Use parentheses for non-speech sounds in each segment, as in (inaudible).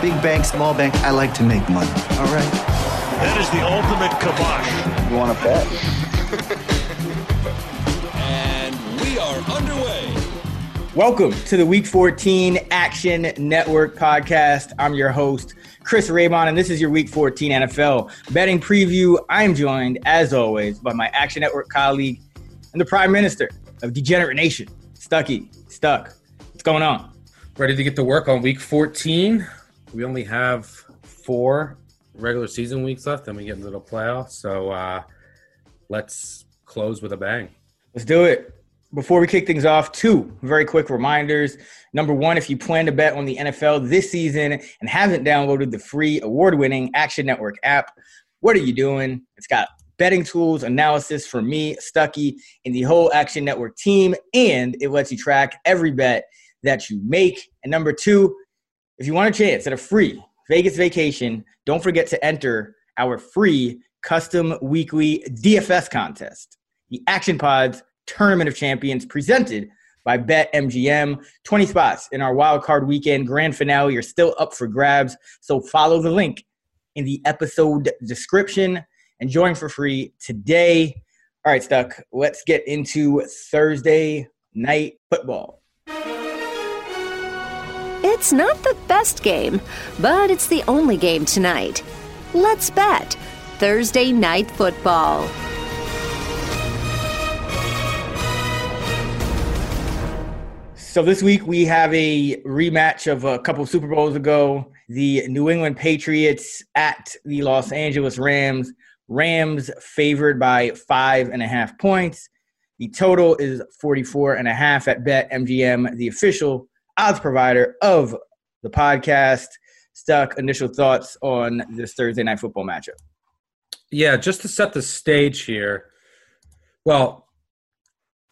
Big bank, small bank, I like to make money. All right. That is the ultimate kibosh. You want to bet? (laughs) And we are underway. Welcome to the Week 14 Action Network podcast. I'm your host, Chris Raybon, and this is your Week 14 NFL betting preview. I am joined, as always, by my Action Network colleague and the Prime Minister of Degenerate Nation, Stuckey. Stuck. What's going on? Ready to get to work on Week 14. We only have four regular season weeks left, then we get into the playoffs. So uh, let's close with a bang. Let's do it. Before we kick things off, two very quick reminders. Number one, if you plan to bet on the NFL this season and haven't downloaded the free award winning Action Network app, what are you doing? It's got betting tools, analysis for me, Stuckey, and the whole Action Network team, and it lets you track every bet that you make. And number two, if you want a chance at a free Vegas vacation, don't forget to enter our free custom weekly DFS contest, the Action Pods Tournament of Champions, presented by BetMGM. 20 spots in our wild card weekend grand finale are still up for grabs, so follow the link in the episode description and join for free today. All right, Stuck, let's get into Thursday night football. It's not the best game, but it's the only game tonight. Let's bet Thursday Night Football. So this week we have a rematch of a couple Super Bowls ago. The New England Patriots at the Los Angeles Rams. Rams favored by five and a half points. The total is 44 and a half at Bet MGM, the official odds provider of the podcast. Stuck, initial thoughts on this Thursday night football matchup? Yeah, just to set the stage here. Well,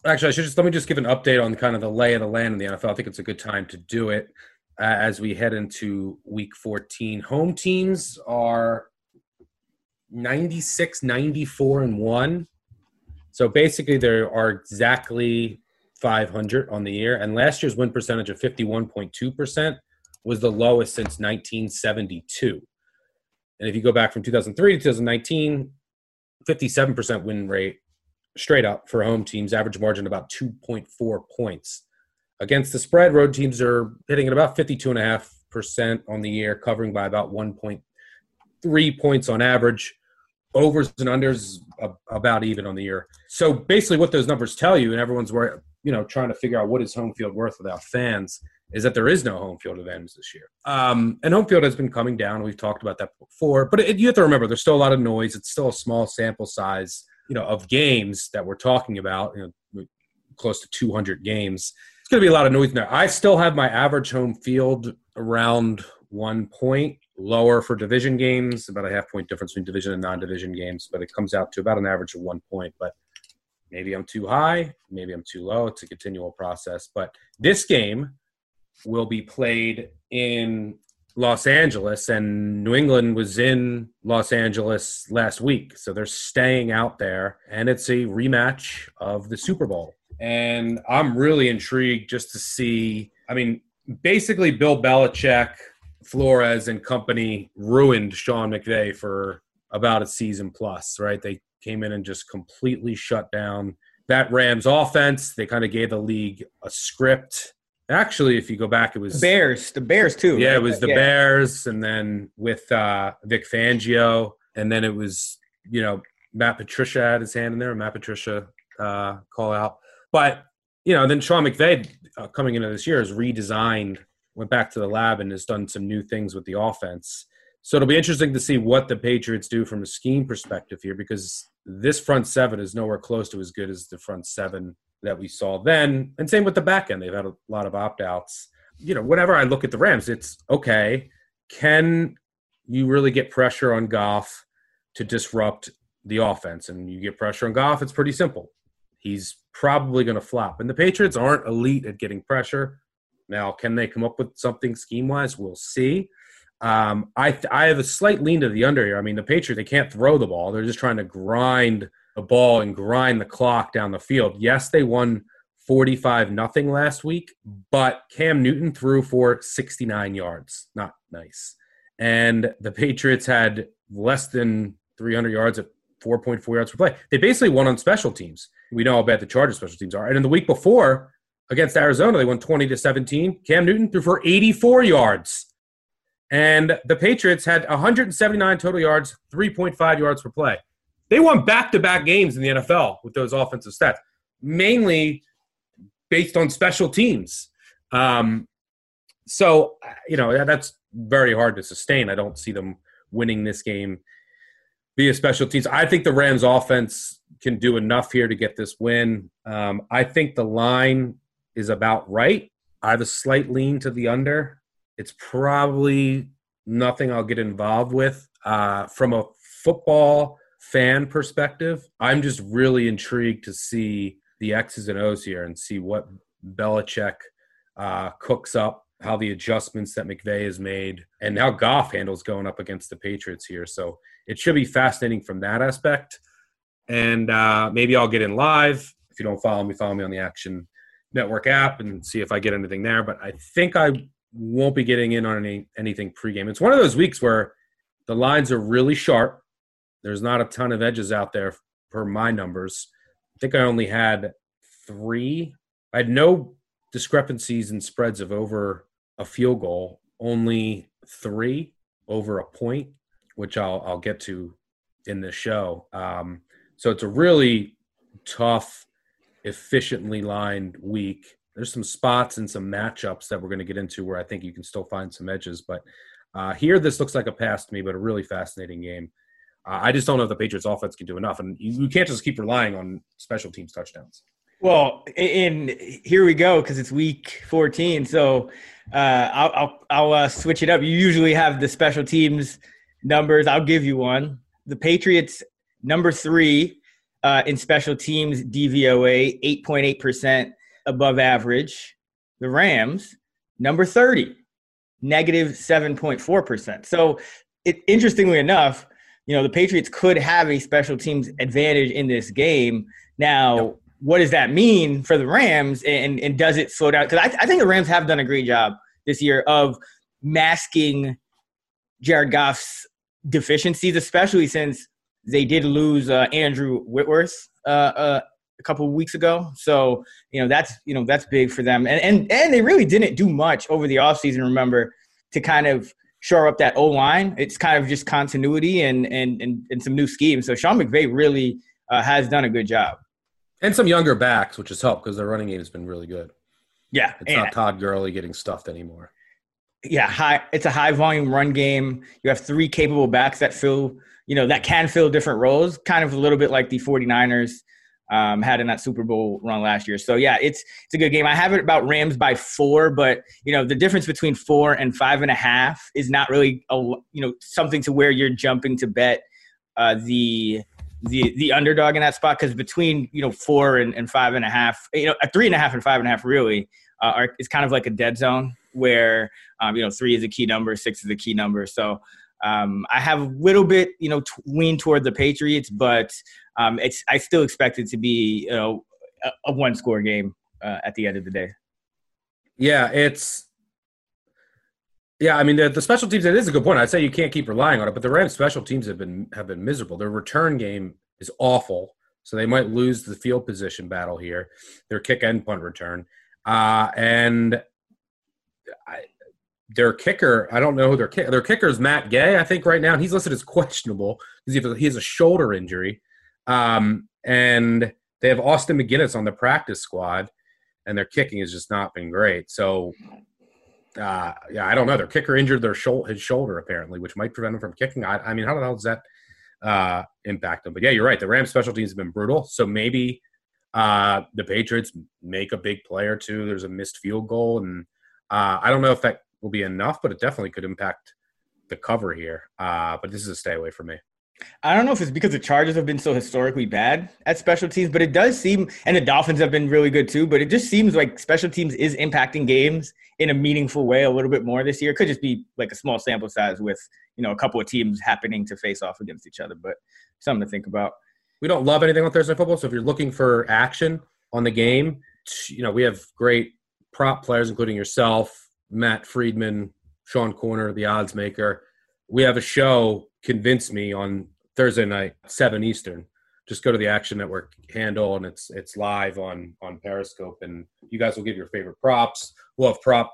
actually, I should just let me just give an update on kind of the lay of the land in the NFL. I think it's a good time to do it uh, as we head into week 14. Home teams are 96, 94, and 1. So basically, there are exactly 500 on the year. And last year's win percentage of 51.2% was the lowest since 1972. And if you go back from 2003 to 2019, 57% win rate straight up for home teams, average margin about 2.4 points. Against the spread, road teams are hitting at about 52.5% on the year, covering by about 1.3 points on average. Overs and unders about even on the year. So basically, what those numbers tell you, and everyone's you know trying to figure out what is home field worth without fans, is that there is no home field advantage this year. Um, and home field has been coming down. We've talked about that before, but it, you have to remember there's still a lot of noise. It's still a small sample size, you know, of games that we're talking about. You know, close to 200 games. It's going to be a lot of noise there. I still have my average home field around one point lower for division games, about a half point difference between division and non-division games, but it comes out to about an average of one point. But Maybe I'm too high, maybe I'm too low. It's a continual process. But this game will be played in Los Angeles, and New England was in Los Angeles last week. So they're staying out there, and it's a rematch of the Super Bowl. And I'm really intrigued just to see. I mean, basically, Bill Belichick, Flores, and company ruined Sean McVay for about a season plus, right? They came in and just completely shut down that Rams offense. They kind of gave the league a script Actually, if you go back, it was Bears. The Bears too. Yeah, right? it was the yeah. Bears, and then with uh, Vic Fangio, and then it was you know Matt Patricia had his hand in there. Matt Patricia uh, call out, but you know then Sean McVay uh, coming into this year has redesigned, went back to the lab, and has done some new things with the offense. So it'll be interesting to see what the Patriots do from a scheme perspective here, because this front seven is nowhere close to as good as the front seven that we saw then. And same with the back end. They've had a lot of opt outs. You know, whenever I look at the Rams, it's okay, can you really get pressure on Goff to disrupt the offense? And you get pressure on Goff, it's pretty simple. He's probably going to flop. And the Patriots aren't elite at getting pressure. Now, can they come up with something scheme wise? We'll see. Um, I I have a slight lean to the under here. I mean, the Patriots they can't throw the ball; they're just trying to grind the ball and grind the clock down the field. Yes, they won 45 nothing last week, but Cam Newton threw for 69 yards. Not nice. And the Patriots had less than 300 yards at 4.4 yards per play. They basically won on special teams. We know how bad the Chargers special teams are. And in the week before against Arizona, they won 20 to 17. Cam Newton threw for 84 yards. And the Patriots had 179 total yards, 3.5 yards per play. They won back to back games in the NFL with those offensive stats, mainly based on special teams. Um, so, you know, that's very hard to sustain. I don't see them winning this game via special teams. I think the Rams offense can do enough here to get this win. Um, I think the line is about right. I have a slight lean to the under. It's probably nothing I'll get involved with. Uh, from a football fan perspective, I'm just really intrigued to see the X's and O's here and see what Belichick uh, cooks up, how the adjustments that McVay has made, and how Goff handles going up against the Patriots here. So it should be fascinating from that aspect. And uh, maybe I'll get in live. If you don't follow me, follow me on the Action Network app and see if I get anything there. But I think I won't be getting in on any anything pregame. It's one of those weeks where the lines are really sharp there's not a ton of edges out there per my numbers. I think I only had three. I had no discrepancies in spreads of over a field goal, only three over a point, which I'll I'll get to in this show. Um, so it's a really tough, efficiently lined week. There's some spots and some matchups that we're going to get into where I think you can still find some edges. But uh, here, this looks like a pass to me, but a really fascinating game. Uh, I just don't know if the Patriots offense can do enough, and you, you can't just keep relying on special teams touchdowns. Well, and here we go because it's week 14. So uh, I'll I'll, I'll uh, switch it up. You usually have the special teams numbers. I'll give you one. The Patriots number three uh, in special teams DVOA, 8.8 percent above average. The Rams number 30, negative negative 7.4 percent. So, it, interestingly enough, you know the Patriots could have a special teams advantage in this game. Now, what does that mean for the Rams, and and does it slow down? Because I, I think the Rams have done a great job this year of masking Jared Goff's deficiencies, especially since they did lose uh, Andrew Whitworth uh, uh, a couple weeks ago. So you know that's you know that's big for them, and and and they really didn't do much over the offseason, Remember to kind of shore up that O line. It's kind of just continuity and and and, and some new schemes. So Sean McVay really uh, has done a good job. And some younger backs, which has helped because their running game has been really good. Yeah, it's not Todd Gurley getting stuffed anymore. Yeah, high. It's a high volume run game. You have three capable backs that fill, you know, that can fill different roles. Kind of a little bit like the 49ers um, had in that Super Bowl run last year. So yeah, it's it's a good game. I have it about Rams by four, but you know the difference between four and five and a half is not really a you know something to where you're jumping to bet uh, the the the underdog in that spot because between you know four and, and five and a half, you know, a three and a half and five and a half really uh, are is kind of like a dead zone where um, you know three is a key number, six is a key number. So um, I have a little bit you know t- lean toward the Patriots, but um, it's I still expect it to be you know a, a one score game uh, at the end of the day. Yeah, it's yeah. I mean, the, the special teams. It is a good point. I'd say you can't keep relying on it, but the Rams' special teams have been have been miserable. Their return game is awful, so they might lose the field position battle here. Their kick and punt return, uh, and I, their kicker. I don't know who their kicker. Their kicker is Matt Gay. I think right now he's listed as questionable because he has a shoulder injury, um, and they have Austin McGinnis on the practice squad and their kicking has just not been great. So, uh, yeah, I don't know. Their kicker injured their his shoulder apparently, which might prevent him from kicking. I, I mean, how the hell does that uh, impact them? But yeah, you're right. The Rams' special teams have been brutal. So maybe uh, the Patriots make a big play or two. There's a missed field goal, and uh, I don't know if that will be enough, but it definitely could impact the cover here. Uh, but this is a stay away for me. I don't know if it's because the Chargers have been so historically bad at special teams, but it does seem, and the Dolphins have been really good too. But it just seems like special teams is impacting games in a meaningful way a little bit more this year. It could just be like a small sample size with you know a couple of teams happening to face off against each other, but something to think about. We don't love anything on Thursday football, so if you're looking for action on the game, you know we have great prop players, including yourself, Matt Freedman, Sean Koerner, the odds maker. We have a show convince me on Thursday night, seven Eastern. Just go to the Action Network handle, and it's it's live on on Periscope, and you guys will give your favorite props. We'll have prop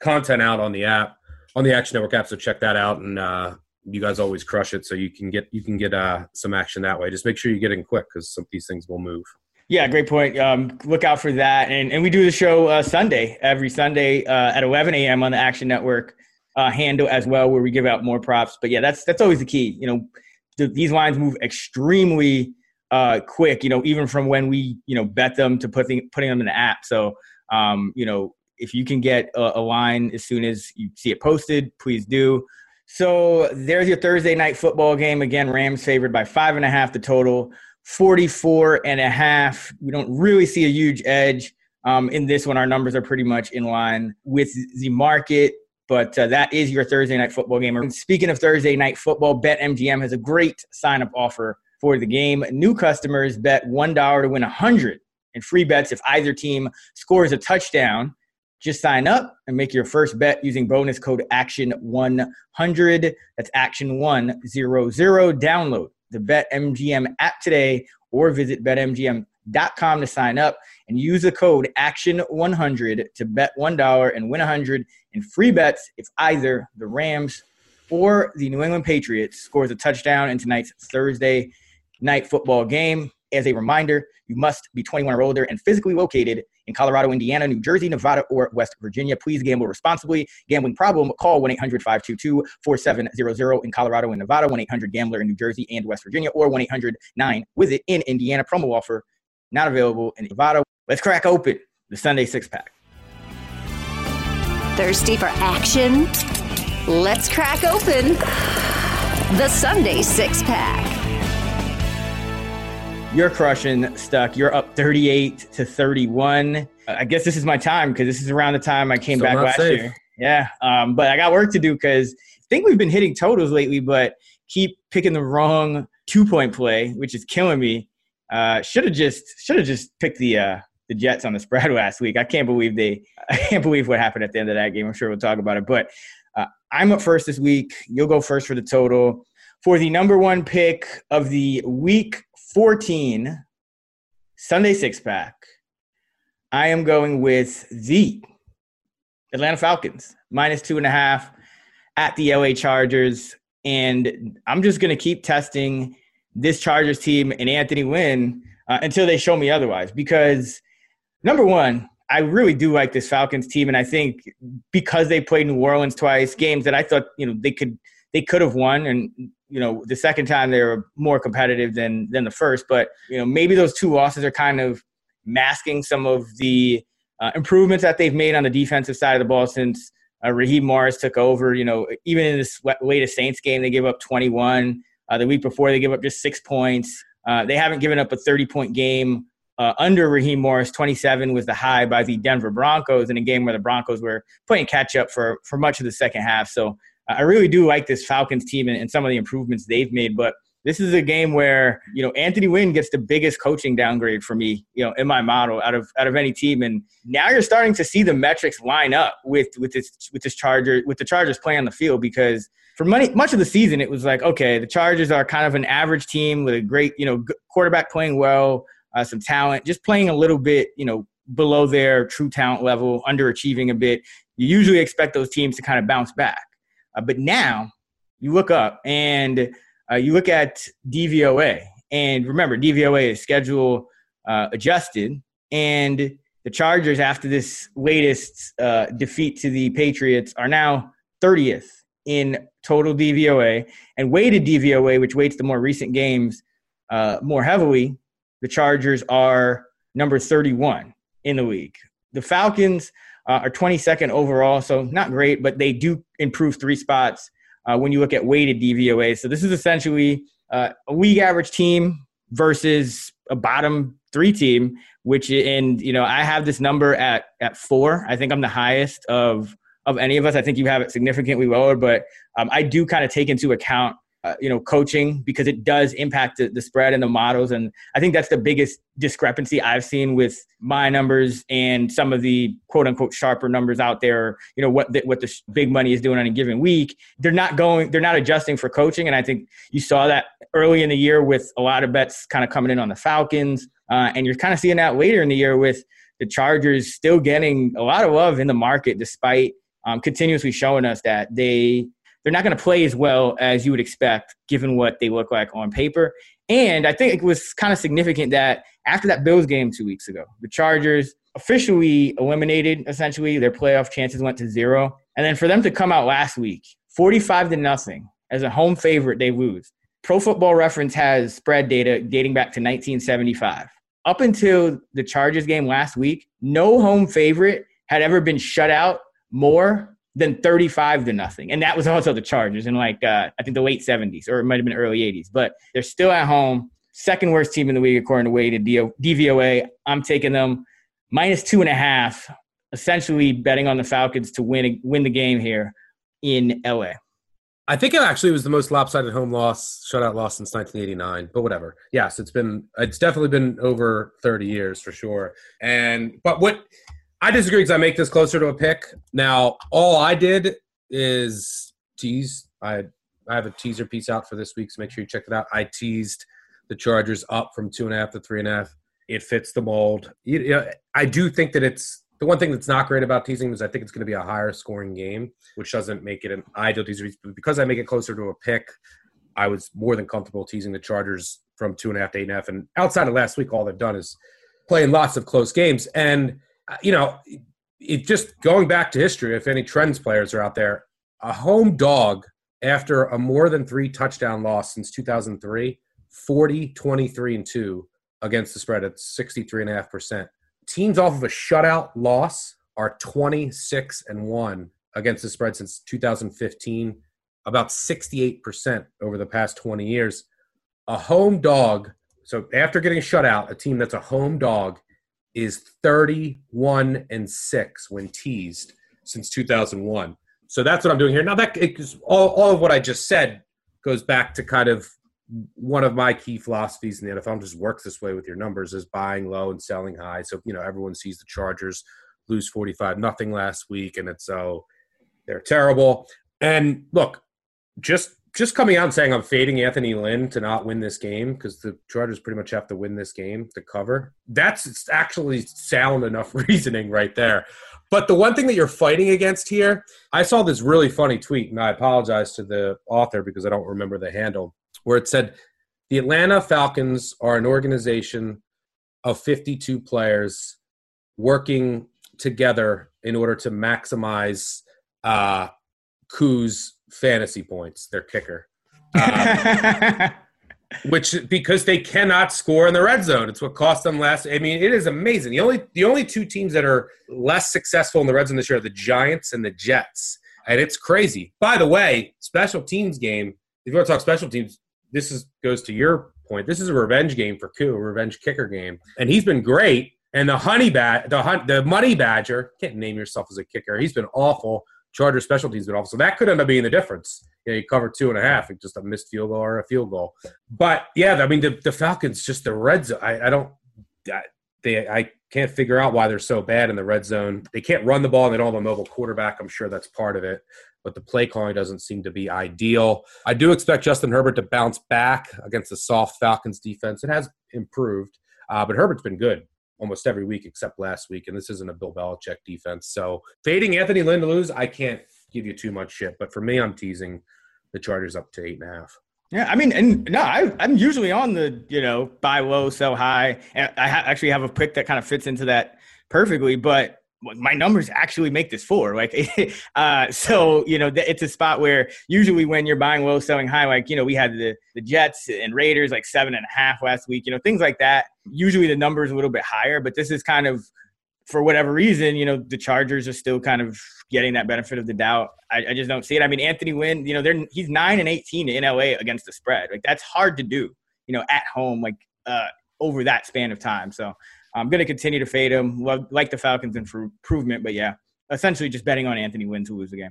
content out on the app, on the Action Network app. So check that out, and uh, you guys always crush it. So you can get you can get uh, some action that way. Just make sure you get in quick because some of these things will move. Yeah, great point. Um, look out for that, and and we do the show uh, Sunday every Sunday uh, at 11 a.m. on the Action Network uh, handle as well, where we give out more props. But yeah, that's that's always the key. You know, the, these lines move extremely uh, quick. You know, even from when we you know bet them to putting putting them in the app. So um, you know, if you can get a, a line as soon as you see it posted, please do. So there's your Thursday night football game. Again, Rams favored by five and a half the total, 44 and a half. We don't really see a huge edge um, in this one. Our numbers are pretty much in line with the market. But uh, that is your Thursday night football game. And speaking of Thursday night football, BetMGM has a great sign up offer for the game. New customers bet $1 to win 100 in free bets if either team scores a touchdown. Just sign up and make your first bet using bonus code ACTION100. That's ACTION100. Download the BetMGM app today or visit BetMGM.com to sign up and use the code ACTION100 to bet $1 and win 100 in free bets if either the Rams or the New England Patriots scores a touchdown in tonight's Thursday night football game. As a reminder, you must be 21 or older and physically located in Colorado, Indiana, New Jersey, Nevada, or West Virginia. Please gamble responsibly. Gambling problem, call 1 800 522 4700 in Colorado and Nevada, 1 800 Gambler in New Jersey and West Virginia, or 1 800 9 with it in Indiana. Promo offer not available in Nevada. Let's crack open the Sunday six pack. Thirsty for action? Let's crack open the Sunday six pack. You're crushing stuck. You're up 38 to 31. I guess this is my time because this is around the time I came Still back last safe. year. Yeah. Um, but I got work to do because I think we've been hitting totals lately, but keep picking the wrong two point play, which is killing me. Uh, should have just should have just picked the uh, the Jets on the (laughs) spread last week. I can't believe they (laughs) I can't believe what happened at the end of that game. I'm sure we'll talk about it. But uh, I'm up first this week. You'll go first for the total. For the number one pick of the week 14 Sunday six pack, I am going with the Atlanta Falcons minus two and a half at the LA Chargers. And I'm just going to keep testing this Chargers team and Anthony Lynn uh, until they show me otherwise. Because number one, I really do like this Falcons team, and I think because they played New Orleans twice, games that I thought you know they could they could have won, and you know the second time they were more competitive than than the first. But you know maybe those two losses are kind of masking some of the uh, improvements that they've made on the defensive side of the ball since uh, Raheem Morris took over. You know even in this latest Saints game, they gave up 21. Uh, the week before, they gave up just six points. Uh, they haven't given up a 30 point game uh, under Raheem Morris. 27 was the high by the Denver Broncos in a game where the Broncos were playing catch up for, for much of the second half. So I really do like this Falcons team and, and some of the improvements they've made. But this is a game where you know Anthony Lynn gets the biggest coaching downgrade for me, you know, in my model out of out of any team. And now you're starting to see the metrics line up with with this with this Charger with the Chargers playing on the field because for money, much of the season it was like okay, the Chargers are kind of an average team with a great you know quarterback playing well, uh, some talent, just playing a little bit you know below their true talent level, underachieving a bit. You usually expect those teams to kind of bounce back, uh, but now you look up and uh, you look at DVOA, and remember, DVOA is schedule uh, adjusted, and the Chargers, after this latest uh, defeat to the Patriots, are now 30th in total DVOA and weighted DVOA, which weights the more recent games uh, more heavily. The Chargers are number 31 in the league. The Falcons uh, are 22nd overall, so not great, but they do improve three spots uh, when you look at weighted DVOA. So this is essentially uh, a league average team versus a bottom three team, which and you know I have this number at at four. I think I'm the highest of of any of us. I think you have it significantly lower, but um, I do kind of take into account uh, you know coaching because it does impact the, the, spread and the models. And i think that's the biggest discrepancy i've seen with my numbers and some of the quote unquote sharper numbers out there you know what the, what the big money is doing on a given week. They're not going they're not adjusting for coaching. And i think you saw that early in the year with a lot of bets kind of coming in on the falcons. Uh, and you're kind of seeing that later in the year with the chargers still getting a lot of love in the market despite um, continuously showing us that they they're not going to play as well as you would expect given what they look like on paper. And I think it was kind of significant that after that Bills game two weeks ago, the Chargers officially eliminated essentially their playoff chances went to zero. And then for them to come out last week, 45 to nothing as a home favorite, they lose. Pro Football Reference has spread data dating back to 1975. Up until the Chargers game last week, no home favorite had ever been shut out more than 35 to nothing. And that was also the Chargers in like, uh, I think the late 70s or it might have been early 80s. But they're still at home. Second worst team in the league according to DVOA. I'm taking them minus two and a half, essentially betting on the Falcons to win, win the game here in LA. I think it actually was the most lopsided home loss, shutout loss since 1989. But whatever. Yes, it's been it's definitely been over 30 years for sure. And but what I disagree because I make this closer to a pick. Now, all I did is tease. I I have a teaser piece out for this week, so make sure you check it out. I teased the Chargers up from two and a half to three and a half. It fits the mold. You know, I do think that it's the one thing that's not great about teasing is I think it's going to be a higher scoring game, which doesn't make it an ideal teaser. But because I make it closer to a pick, I was more than comfortable teasing the Chargers from two and a half to eight and a half. And outside of last week, all they've done is playing lots of close games. And Uh, you know, it just going back to history, if any trends players are out there, a home dog after a more than three touchdown loss since 2003, 40, 23, and 2 against the spread at 63.5%. Teams off of a shutout loss are 26 and 1 against the spread since 2015, about 68% over the past 20 years. A home dog, so after getting shut out, a team that's a home dog is 31 and 6 when teased since 2001. So that's what I'm doing here. Now that all, all of what I just said goes back to kind of one of my key philosophies in the NFL just works this way with your numbers is buying low and selling high. So, you know, everyone sees the Chargers lose 45 nothing last week and it's so oh, they're terrible. And look, just just coming out and saying I'm fading Anthony Lynn to not win this game because the Chargers pretty much have to win this game to cover. That's actually sound enough (laughs) reasoning right there. But the one thing that you're fighting against here, I saw this really funny tweet, and I apologize to the author because I don't remember the handle, where it said the Atlanta Falcons are an organization of 52 players working together in order to maximize uh, Koo's fantasy points, their kicker. Um, (laughs) which because they cannot score in the red zone. It's what cost them last. I mean, it is amazing. The only the only two teams that are less successful in the red zone this year are the Giants and the Jets, and it's crazy. By the way, special teams game. If you want to talk special teams, this is goes to your point. This is a revenge game for Koo, a revenge kicker game, and he's been great. And the honey bat, the hunt, the money badger can't name yourself as a kicker. He's been awful. Charger specialties been awful. So that could end up being the difference. You, know, you cover two and a half, just a missed field goal or a field goal. But yeah, I mean the, the Falcons just the red zone. I, I don't. They I can't figure out why they're so bad in the red zone. They can't run the ball and they don't have a mobile quarterback. I'm sure that's part of it but the play calling doesn't seem to be ideal. I do expect Justin Herbert to bounce back against the soft Falcons defense. It has improved, uh, but Herbert's been good almost every week except last week, and this isn't a Bill Belichick defense. So fading Anthony Lynn to lose, I can't give you too much shit. But for me, I'm teasing the Chargers up to eight and a half. Yeah, I mean, and no, I, am usually on the you know buy low, sell high. And I ha- actually have a pick that kind of fits into that perfectly. But my numbers actually make this four. Like, (laughs) uh, so you know, it's a spot where usually when you're buying low, selling high, like you know, we had the the Jets and Raiders like seven and a half last week. You know, things like that. Usually the number is a little bit higher, but this is kind of for whatever reason, you know, the Chargers are still kind of getting that benefit of the doubt. I, I just don't see it. I mean, Anthony Lynn, you know, they're he's nine and eighteen in LA against the spread. Like that's hard to do, you know, at home, like uh, over that span of time. So I'm going to continue to fade him. like the Falcons improvement, but yeah, essentially just betting on Anthony Lynn to lose the game.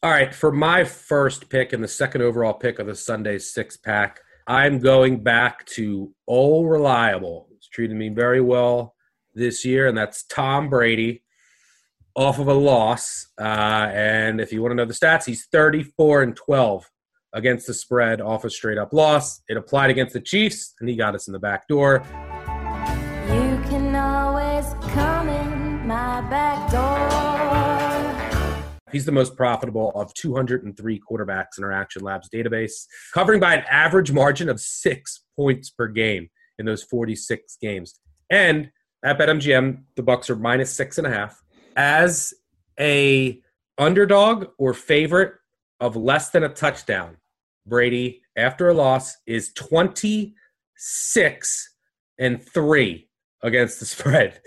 All right, for my first pick and the second overall pick of the Sunday six pack, I'm going back to old reliable. He's treated me very well this year, and that's Tom Brady off of a loss. Uh, and if you want to know the stats, he's 34 and 12 against the spread off a straight up loss. It applied against the Chiefs, and he got us in the back door. You can always come in my back door. He's the most profitable of 203 quarterbacks in our Action Labs database, covering by an average margin of six points per game in those 46 games. And at BetMGM, the Bucs are minus six and a half. As a underdog or favorite of less than a touchdown, Brady, after a loss, is 26 and three against the spread.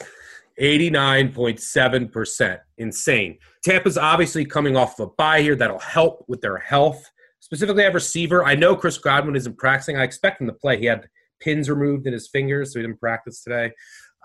89.7%. Insane. Tampa's obviously coming off of a bye here. That'll help with their health. Specifically, at receiver, I know Chris Godwin isn't practicing. I expect him to play. He had pins removed in his fingers, so he didn't practice today.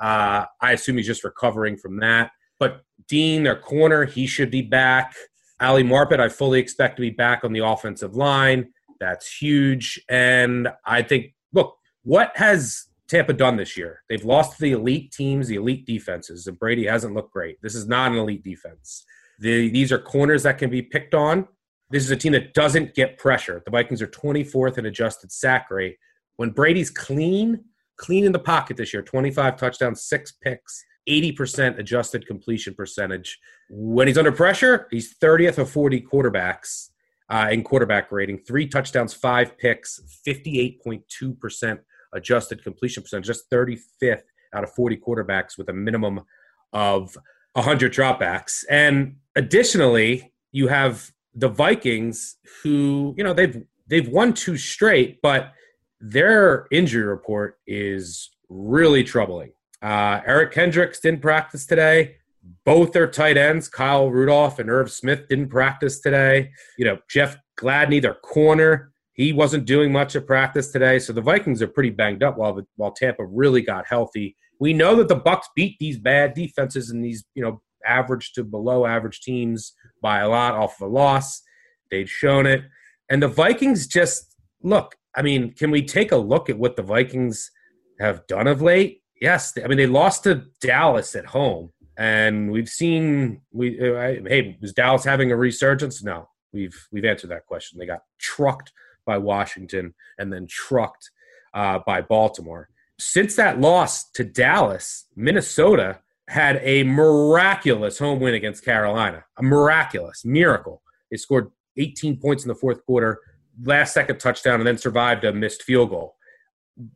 Uh, I assume he's just recovering from that. But Dean, their corner, he should be back. Ali Marpet, I fully expect to be back on the offensive line. That's huge. And I think, look, what has Tampa done this year? They've lost the elite teams, the elite defenses, and Brady hasn't looked great. This is not an elite defense. The, these are corners that can be picked on. This is a team that doesn't get pressure. The Vikings are 24th in adjusted sack rate. When Brady's clean, clean in the pocket this year, 25 touchdowns, six picks, 80% adjusted completion percentage. When he's under pressure, he's 30th of 40 quarterbacks uh, in quarterback rating, three touchdowns, five picks, 58.2% adjusted completion percentage, just 35th out of 40 quarterbacks with a minimum of 100 dropbacks. And additionally, you have the Vikings who, you know, they've they've won two straight, but their injury report is really troubling. Uh, Eric Kendricks didn't practice today. Both their tight ends, Kyle Rudolph and Irv Smith, didn't practice today. You know, Jeff Gladney, their corner, he wasn't doing much at practice today. So the Vikings are pretty banged up while while Tampa really got healthy. We know that the Bucs beat these bad defenses and these you know average to below average teams by a lot off of a loss. They've shown it, and the Vikings just look. I mean, can we take a look at what the Vikings have done of late? Yes, I mean they lost to Dallas at home, and we've seen we. Uh, hey, was Dallas having a resurgence? No, we've we've answered that question. They got trucked by Washington and then trucked uh, by Baltimore. Since that loss to Dallas, Minnesota had a miraculous home win against Carolina. A miraculous miracle. They scored 18 points in the fourth quarter, last second touchdown and then survived a missed field goal.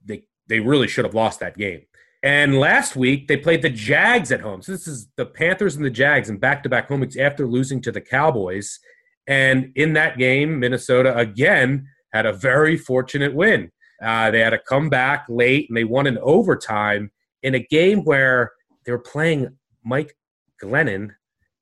They they really should have lost that game. And last week they played the Jags at home. So this is the Panthers and the Jags in back-to-back home weeks after losing to the Cowboys. And in that game, Minnesota again had a very fortunate win. Uh, they had to come back late and they won in overtime in a game where they were playing Mike Glennon,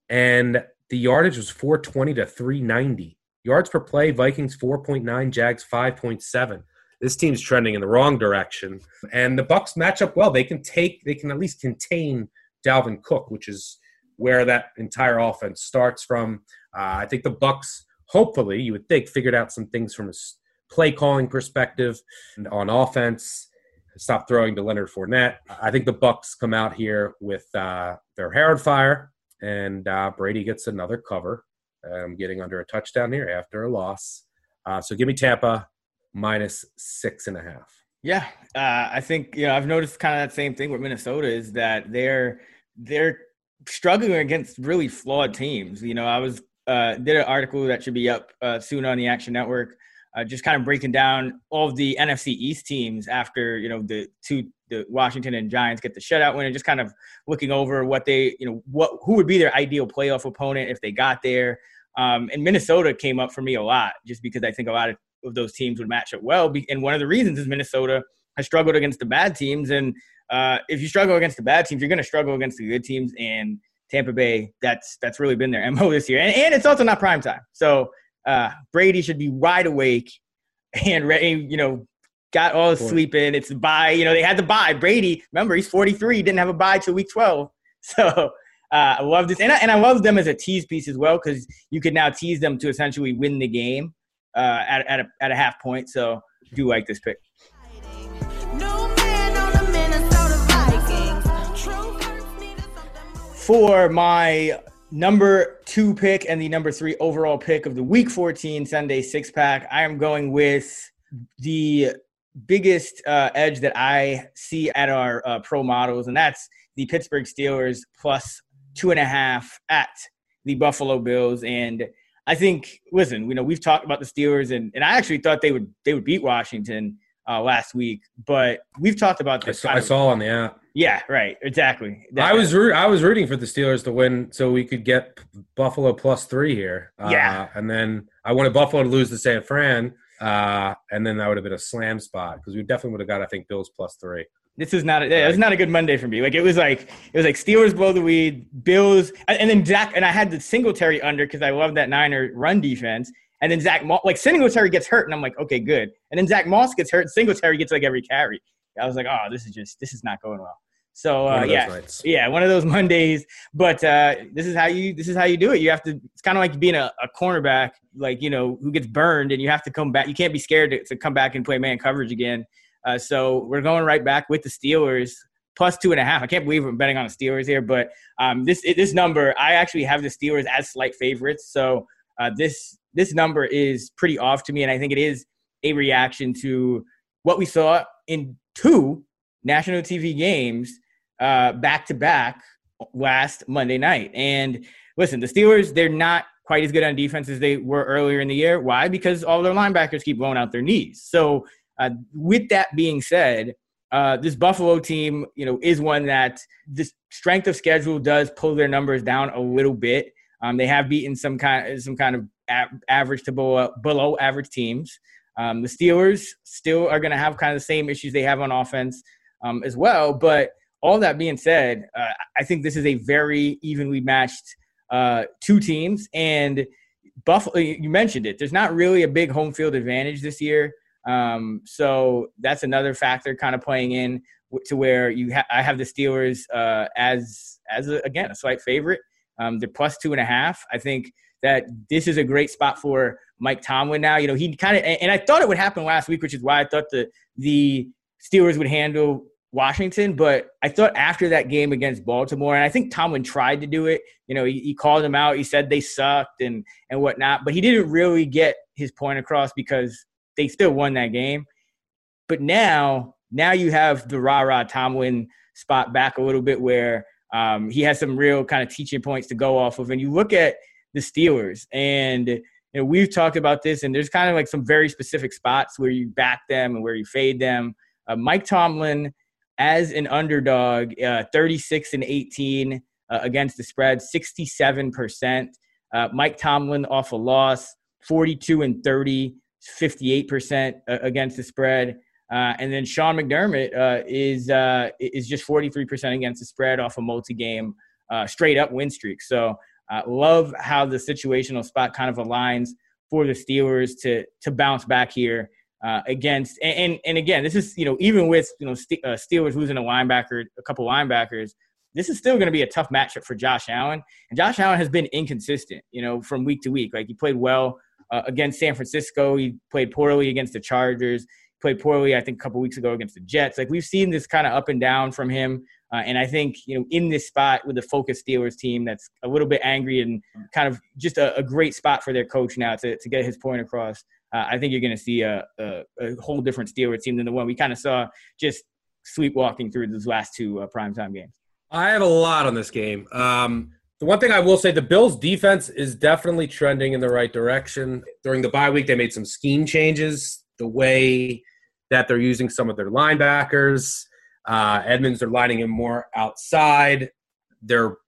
and the yardage was 420 to 390. Yards per play, Vikings 4.9, Jags 5.7. This team's trending in the wrong direction, and the Bucs match up well. They can take, they can at least contain Dalvin Cook, which is where that entire offense starts from. Uh, I think the Bucs, hopefully, you would think, figured out some things from a play calling perspective on offense stop throwing to Leonard Fournette. I think the Bucs come out here with uh, their hair on fire, and uh, Brady gets another cover. I'm getting under a touchdown here after a loss. Uh, so give me Tampa minus six and a half. Yeah, uh, I think you know I've noticed kind of that same thing with Minnesota is that they're they're struggling against really flawed teams. You know, I was uh, did an article that should be up uh, soon on the Action Network uh, just kind of breaking down all of the NFC East teams after you know the two the Washington and Giants get the shutout win, and just kind of looking over what they you know what who would be their ideal playoff opponent if they got there. Um, and Minnesota came up for me a lot just because I think a lot of, of those teams would match up well. And one of the reasons is Minnesota has struggled against the bad teams, and uh, if you struggle against the bad teams, you're going to struggle against the good teams. And Tampa Bay, that's that's really been their mo this year, and, and it's also not prime time, so uh, Brady should be wide awake and ready, you know, got all his sleep in. It's bye. You know, they had to buy. Brady, remember, he's 43. He didn't have a bye till week 12. (laughs) So uh, I love this. And I, and I love them as a tease piece as well because you could now tease them to essentially win the game uh, at, at, a, at a half point. So I do like this pick. For my number two pick and the number three overall pick of the week 14 Sunday six pack. I am going with the biggest uh, edge that I see at our uh, pro models, and that's the Pittsburgh Steelers plus two and a half at the Buffalo Bills. And I think, listen, you know, we've talked about the Steelers, and, and I actually thought they would they would beat Washington uh, last week, but we've talked about this. I saw, I saw on the app. Yeah, right. Exactly. That, I was I was rooting for the Steelers to win so we could get Buffalo plus three here. Uh, yeah, and then I wanted Buffalo to lose to San Fran, uh, and then that would have been a slam spot because we definitely would have got I think Bills plus three. This is not a, it was not a good Monday for me. Like it was like it was like Steelers blow the weed, Bills, and then Zach and I had the Singletary under because I love that Niner run defense. And then Zack, Moss, like Singletary gets hurt, and I'm like, okay, good. And then Zack Moss gets hurt, and Singletary gets like every carry. I was like, oh, this is just this is not going well. So uh, yeah, nights. yeah, one of those (laughs) Mondays. But uh, this is how you this is how you do it. You have to. It's kind of like being a, a, cornerback, like you know, who gets burned, and you have to come back. You can't be scared to, to come back and play man coverage again. Uh, so we're going right back with the Steelers plus two and a half. I can't believe I'm betting on the Steelers here, but um, this this number, I actually have the Steelers as slight favorites. So uh, this this number is pretty off to me, and I think it is a reaction to what we saw in two national TV games uh, back to back last Monday night. And listen, the Steelers, they're not quite as good on defense as they were earlier in the year. Why? Because all their linebackers keep blowing out their knees. So, uh, with that being said, uh, this Buffalo team, you know, is one that the strength of schedule does pull their numbers down a little bit. Um, they have beaten some kind some kind of average to below, below average teams. Um, the Steelers still are going to have kind of the same issues they have on offense um, as well, but all that being said, uh, I think this is a very evenly matched uh, two teams. And Buffalo, you mentioned it. There's not really a big home field advantage this year. Um, so that's another factor kind of playing in to where you ha- I have the Steelers uh, as as a, again a slight favorite. Um, they're plus two and a half. I think that this is a great spot for Mike Tomlin now. You know, he kind of and I thought it would happen last week, which is why I thought the the Steelers would handle Washington, but I thought after that game against Baltimore, and I think Tomlin tried to do it. You know, he, he, called them out. He said they sucked and and whatnot, but he didn't really get his point across because they still won that game. But now, now you have the rah rah Tomlin spot back a little bit where um, he has some real kind of teaching points to go off of. And you look at the Steelers, and you know, we've talked about this, and there's kind of like some very specific spots where you back them and where you fade them. Uh, Mike Tomlin, as an underdog, uh, 36 and 18 uh, against the spread, 67%. Uh, Mike Tomlin off a loss, 42 and 30, 58% uh, against the spread. Uh, and then Sean McDermott is is just 43% against the spread off a multi-game straight up win streak. So uh, love how the situational spot kind of aligns for the Steelers to to bounce back here uh, against. And, and, and again, this is you know even with you know St- Steelers losing a linebacker, a couple linebackers. This is still going to be a tough matchup for Josh Allen, and Josh Allen has been inconsistent, you know, from week to week. Like he played well against San Francisco, he played poorly against the Chargers played poorly, I think, a couple weeks ago against the Jets. Like we've seen this kind of up and down from him. Uh, and I think, you know, in this spot with the focused Steelers team that's a little bit angry and kind of just a, a great spot for their coach now to, to get his point across. Uh, I think you're going to see a, a, a, whole different Steelers team than the one we kind of saw just sleepwalking through those last two uh, primetime games. I have a lot on this game. Um, the one thing I will say, the Bills' defense is definitely trending in the right direction. During the bye week, they made some scheme changes. The way that they're using some of their linebackers. Uh, Edmunds, they're lining him more outside. They're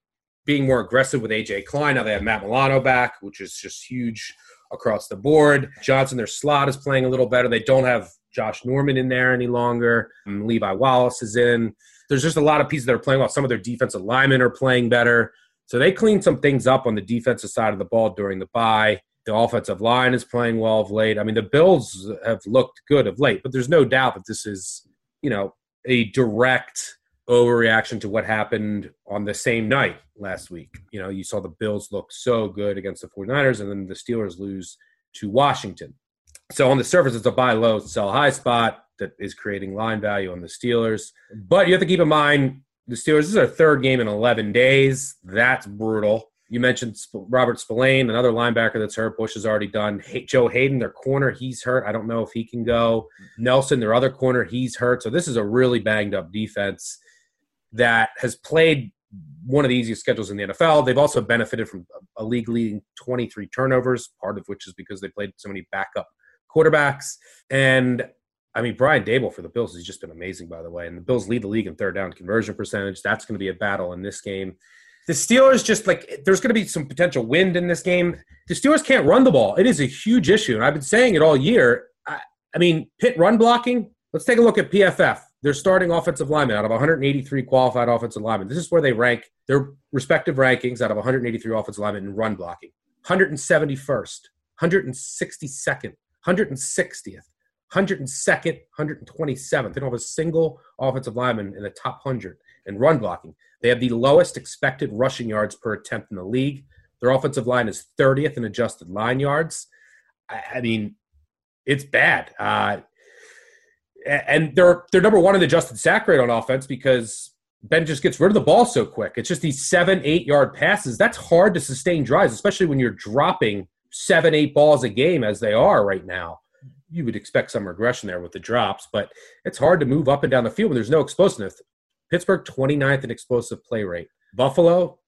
being more aggressive with AJ Klein. Now they have Matt Milano back, which is just huge across the board. Johnson, their slot is playing a little better. They don't have Josh Norman in there any longer. Um, Levi Wallace is in. There's just a lot of pieces that are playing well. Some of their defensive linemen are playing better. So they cleaned some things up on the defensive side of the ball during the bye. The offensive line is playing well of late. I mean, the Bills have looked good of late, but there's no doubt that this is, you know, a direct overreaction to what happened on the same night last week. You know, you saw the Bills look so good against the 49ers, and then the Steelers lose to Washington. So on the surface, it's a buy low, sell high spot that is creating line value on the Steelers. But you have to keep in mind the Steelers, this is their third game in 11 days. That's brutal. You mentioned Robert Spillane, another linebacker that's hurt. Bush is already done. Joe Haden, their corner, he's hurt. I don't know if he can go. Nelson, their other corner, he's hurt. So this is a really banged up defense that has played one of the easiest schedules in the NFL. They've also benefited from a league leading 23 turnovers, part of which is because they played so many backup quarterbacks. And I mean, Brian Daboll for the Bills has just been amazing, by the way. And the Bills lead the league in third down conversion percentage. That's going to be a battle in this game. The Steelers just like there's going to be some potential wind in this game. The Steelers can't run the ball. It is a huge issue, and I've been saying it all year. I, I mean, Pitt run blocking. Let's take a look at PFF. They're starting offensive linemen out of 183 qualified offensive linemen. This is where they rank their respective rankings out of 183 offensive linemen in run blocking. 171st, 162nd, 160th, 102nd, 127th. They don't have a single offensive lineman in the top 100 in run blocking. They have the lowest expected rushing yards per attempt in the league. Their offensive line is 30th in adjusted line yards. I, I mean, it's bad. Uh, and they're they're number one in adjusted sack rate on offense because Ben just gets rid of the ball so quick. It's just these seven, eight yard passes. That's hard to sustain drives, especially when you're dropping seven, eight balls a game as they are right now. You would expect some regression there with the drops, but it's hard to move up and down the field when there's no explosiveness. Pittsburgh 29th in explosive play rate. Buffalo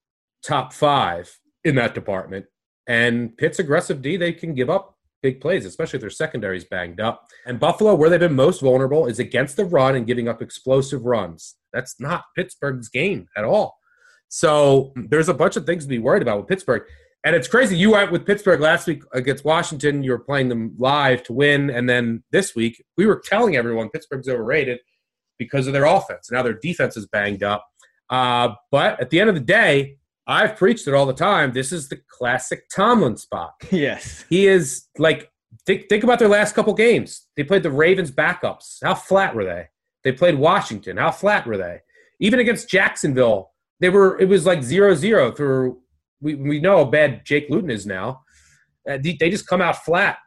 top five in that department. And Pitt's aggressive D, they can give up big plays, especially if their secondary's banged up. And Buffalo, where they've been most vulnerable, is against the run and giving up explosive runs. That's not Pittsburgh's game at all. So there's a bunch of things to be worried about with Pittsburgh. And it's crazy. You went with Pittsburgh last week against Washington. You were playing them live to win. And then this week, we were telling everyone Pittsburgh's overrated because of their offense. Now their defense is banged up. Uh, but at the end of the day, I've preached it all the time. This is the classic Tomlin spot. (laughs) Yes. He is like, think, think about their last couple games. They played the Ravens backups. How flat were they? They played Washington. How flat were they? Even against Jacksonville, they were, it was like zero zero through, we, we know how bad Jake Luton is now. Uh, they, they just come out flat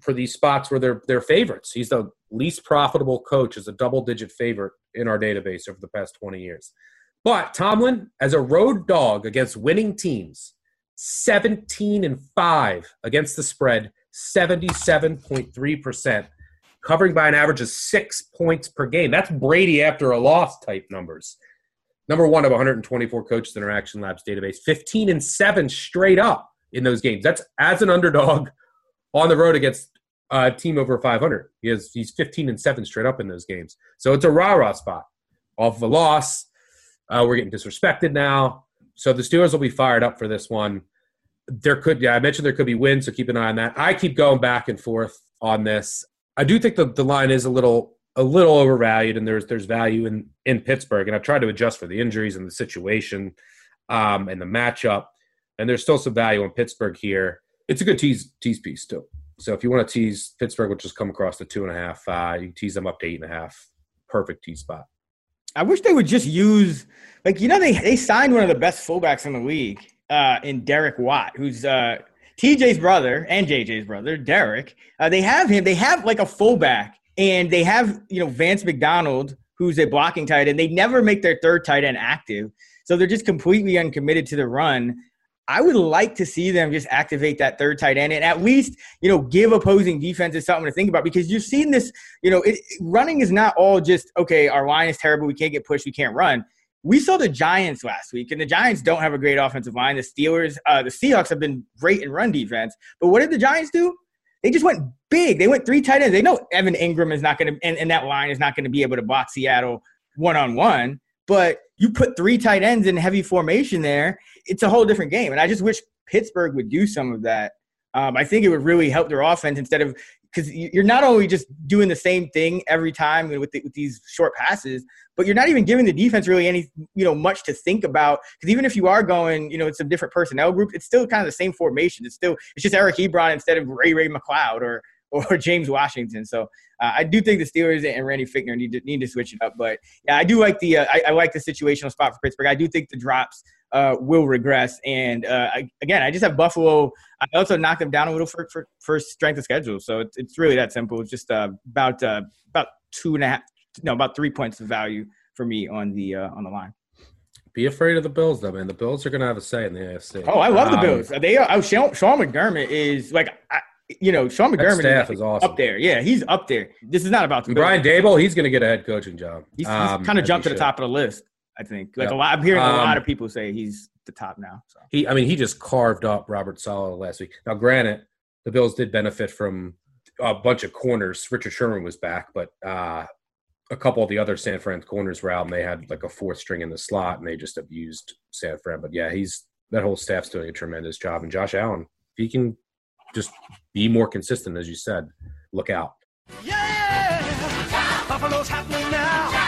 for these spots where they're, they're favorites. He's the least profitable coach as a double digit favorite in our database over the past 20 years. But Tomlin, as a road dog against winning teams, 17 and 5 against the spread, 77.3%, covering by an average of six points per game. That's Brady after a loss type numbers. Number one of 124 coaches in our Action Labs database, 15 and 7 straight up in those games. That's as an underdog on the road against a team over 500. He has he's 15 and seven straight up in those games. So it's a rah rah spot. Off of a loss, uh, we're getting disrespected now. So the Steelers will be fired up for this one. There could, yeah, I mentioned there could be wins, so keep an eye on that. I keep going back and forth on this. I do think the, the line is a little a little overvalued, and there's there's value in in Pittsburgh, and I've tried to adjust for the injuries and the situation um, and the matchup, and there's still some value in Pittsburgh here. It's a good tease tease piece too. So if you want to tease Pittsburgh, will just come across the two and a half. Uh, you tease them up to eight and a half. Perfect tease spot. I wish they would just use like you know they they signed one of the best fullbacks in the league uh, in Derek Watt, who's uh, TJ's brother and JJ's brother, Derek. Uh, they have him. They have like a fullback, and they have you know Vance McDonald, who's a blocking tight end. They never make their third tight end active, so they're just completely uncommitted to the run. I would like to see them just activate that third tight end and at least, you know, give opposing defenses something to think about because you've seen this, you know, it, running is not all just, okay, our line is terrible. We can't get pushed. We can't run. We saw the Giants last week, and the Giants don't have a great offensive line. The Steelers, uh, the Seahawks have been great in run defense. But what did the Giants do? They just went big. They went three tight ends. They know Evan Engram is not going to, and, and that line is not going to be able to block Seattle one on one. But you put three tight ends in heavy formation there, it's a whole different game. And I just wish Pittsburgh would do some of that. Um, I think it would really help their offense instead of because you're not only just doing the same thing every time with, the, with these short passes, but you're not even giving the defense really any you know much to think about. Because even if you are going, you know, it's a different personnel group, it's still kind of the same formation. It's still it's just Eric Ebron instead of Ray Ray McCloud or or (laughs) James Washington. So uh, I do think the Steelers and Randy Fichtner need to need to switch it up. But yeah, I do like the uh, I, I, like the situational spot for Pittsburgh. I do think the drops uh, will regress. And uh, I, again, I just have Buffalo. I also knocked them down a little for, for, for strength of schedule. So it's, it's really that simple. It's just uh, about uh, about two and a half, no, about three points of value for me on the on the line. Be afraid of the Bills, though, man. The Bills are going to have a say in the AFC. Oh, I love um, the Bills. They are. Oh, Sean, Sean McDermott is like. I, you know, Sean McDermott staff is, is awesome. up there. Yeah, he's up there. This is not about the Brian Daboll. He's going to get a head coaching job. He's, he's um, kind of jumped to the top of the list. I think. Like yep. a lot, I'm hearing um, a lot of people say he's the top now. So. He, I mean, he just carved up Robert Saleh last week. Now, granted, the Bills did benefit from a bunch of corners. Richard Sherman was back, but uh, a couple of the other San Fran corners were out, and they had like a fourth string in the slot, and they just abused San Fran. But yeah, he's that whole staff's doing a tremendous job, and Josh Allen, if he can just be more consistent, as you said. Look out. Yeah, Buffalo's happening now.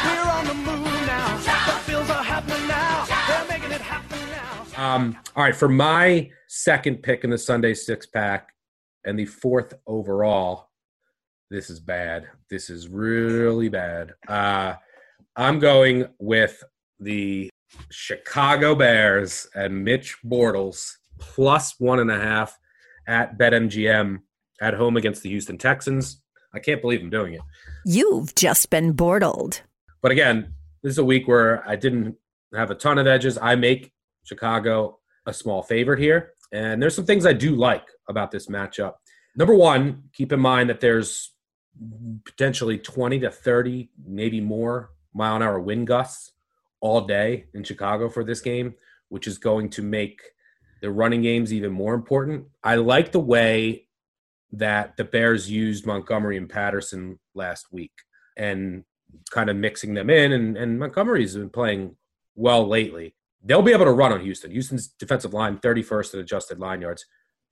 Um, all right, for my second pick in the Sunday six pack and the fourth overall, this is bad. This is really bad. Uh, I'm going with the Chicago Bears and Mitch Bortles plus one and a half at BetMGM at home against the Houston Texans. I can't believe I'm doing it. You've just been bortled. But again, this is a week where I didn't have a ton of edges. I make Chicago a small favorite here. And there's some things I do like about this matchup. Number one, keep in mind that there's potentially 20 to 30, maybe more mile an hour wind gusts all day in Chicago for this game, which is going to make the running game's even more important. I like the way that the Bears used Montgomery and Patterson last week and kind of mixing them in. And, and Montgomery's been playing well lately. They'll be able to run on Houston. Houston's defensive line, 31st in adjusted line yards.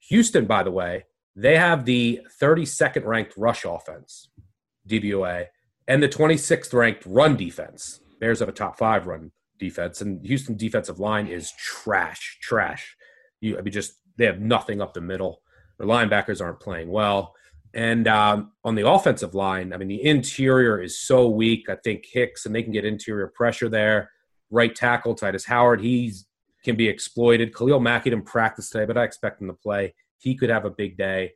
Houston, by the way, they have the 32nd ranked rush offense, DVOA, and the 26th ranked run defense. Bears have a top five run defense, and Houston defensive line is trash, trash. You, I mean, just they have nothing up the middle. The linebackers aren't playing well. And um, on the offensive line, I mean, the interior is so weak. I think Hicks, and they can get interior pressure there. Right tackle, Tytus Howard, he can be exploited. Khalil Mack didn't practice today, but I expect him to play. He could have a big day.